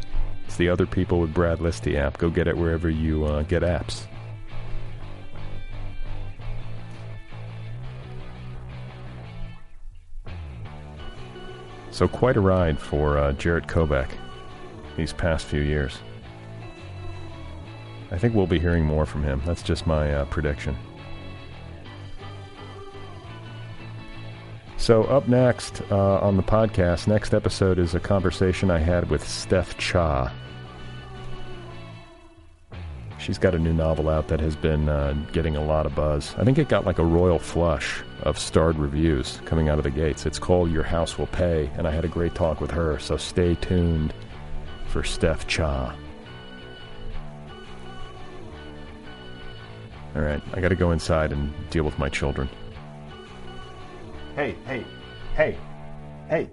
S1: It's the Other People with Brad Listi app. Go get it wherever you uh, get apps. So quite a ride for uh, Jarrett Kobek these past few years. I think we'll be hearing more from him. That's just my uh, prediction. So, up next uh, on the podcast, next episode is a conversation I had with Steph Cha. She's got a new novel out that has been uh, getting a lot of buzz. I think it got like a royal flush of starred reviews coming out of the gates. It's called Your House Will Pay, and I had a great talk with her, so stay tuned for Steph Cha. All right, I got to go inside and deal with my children.
S4: Hey, hey, hey, hey.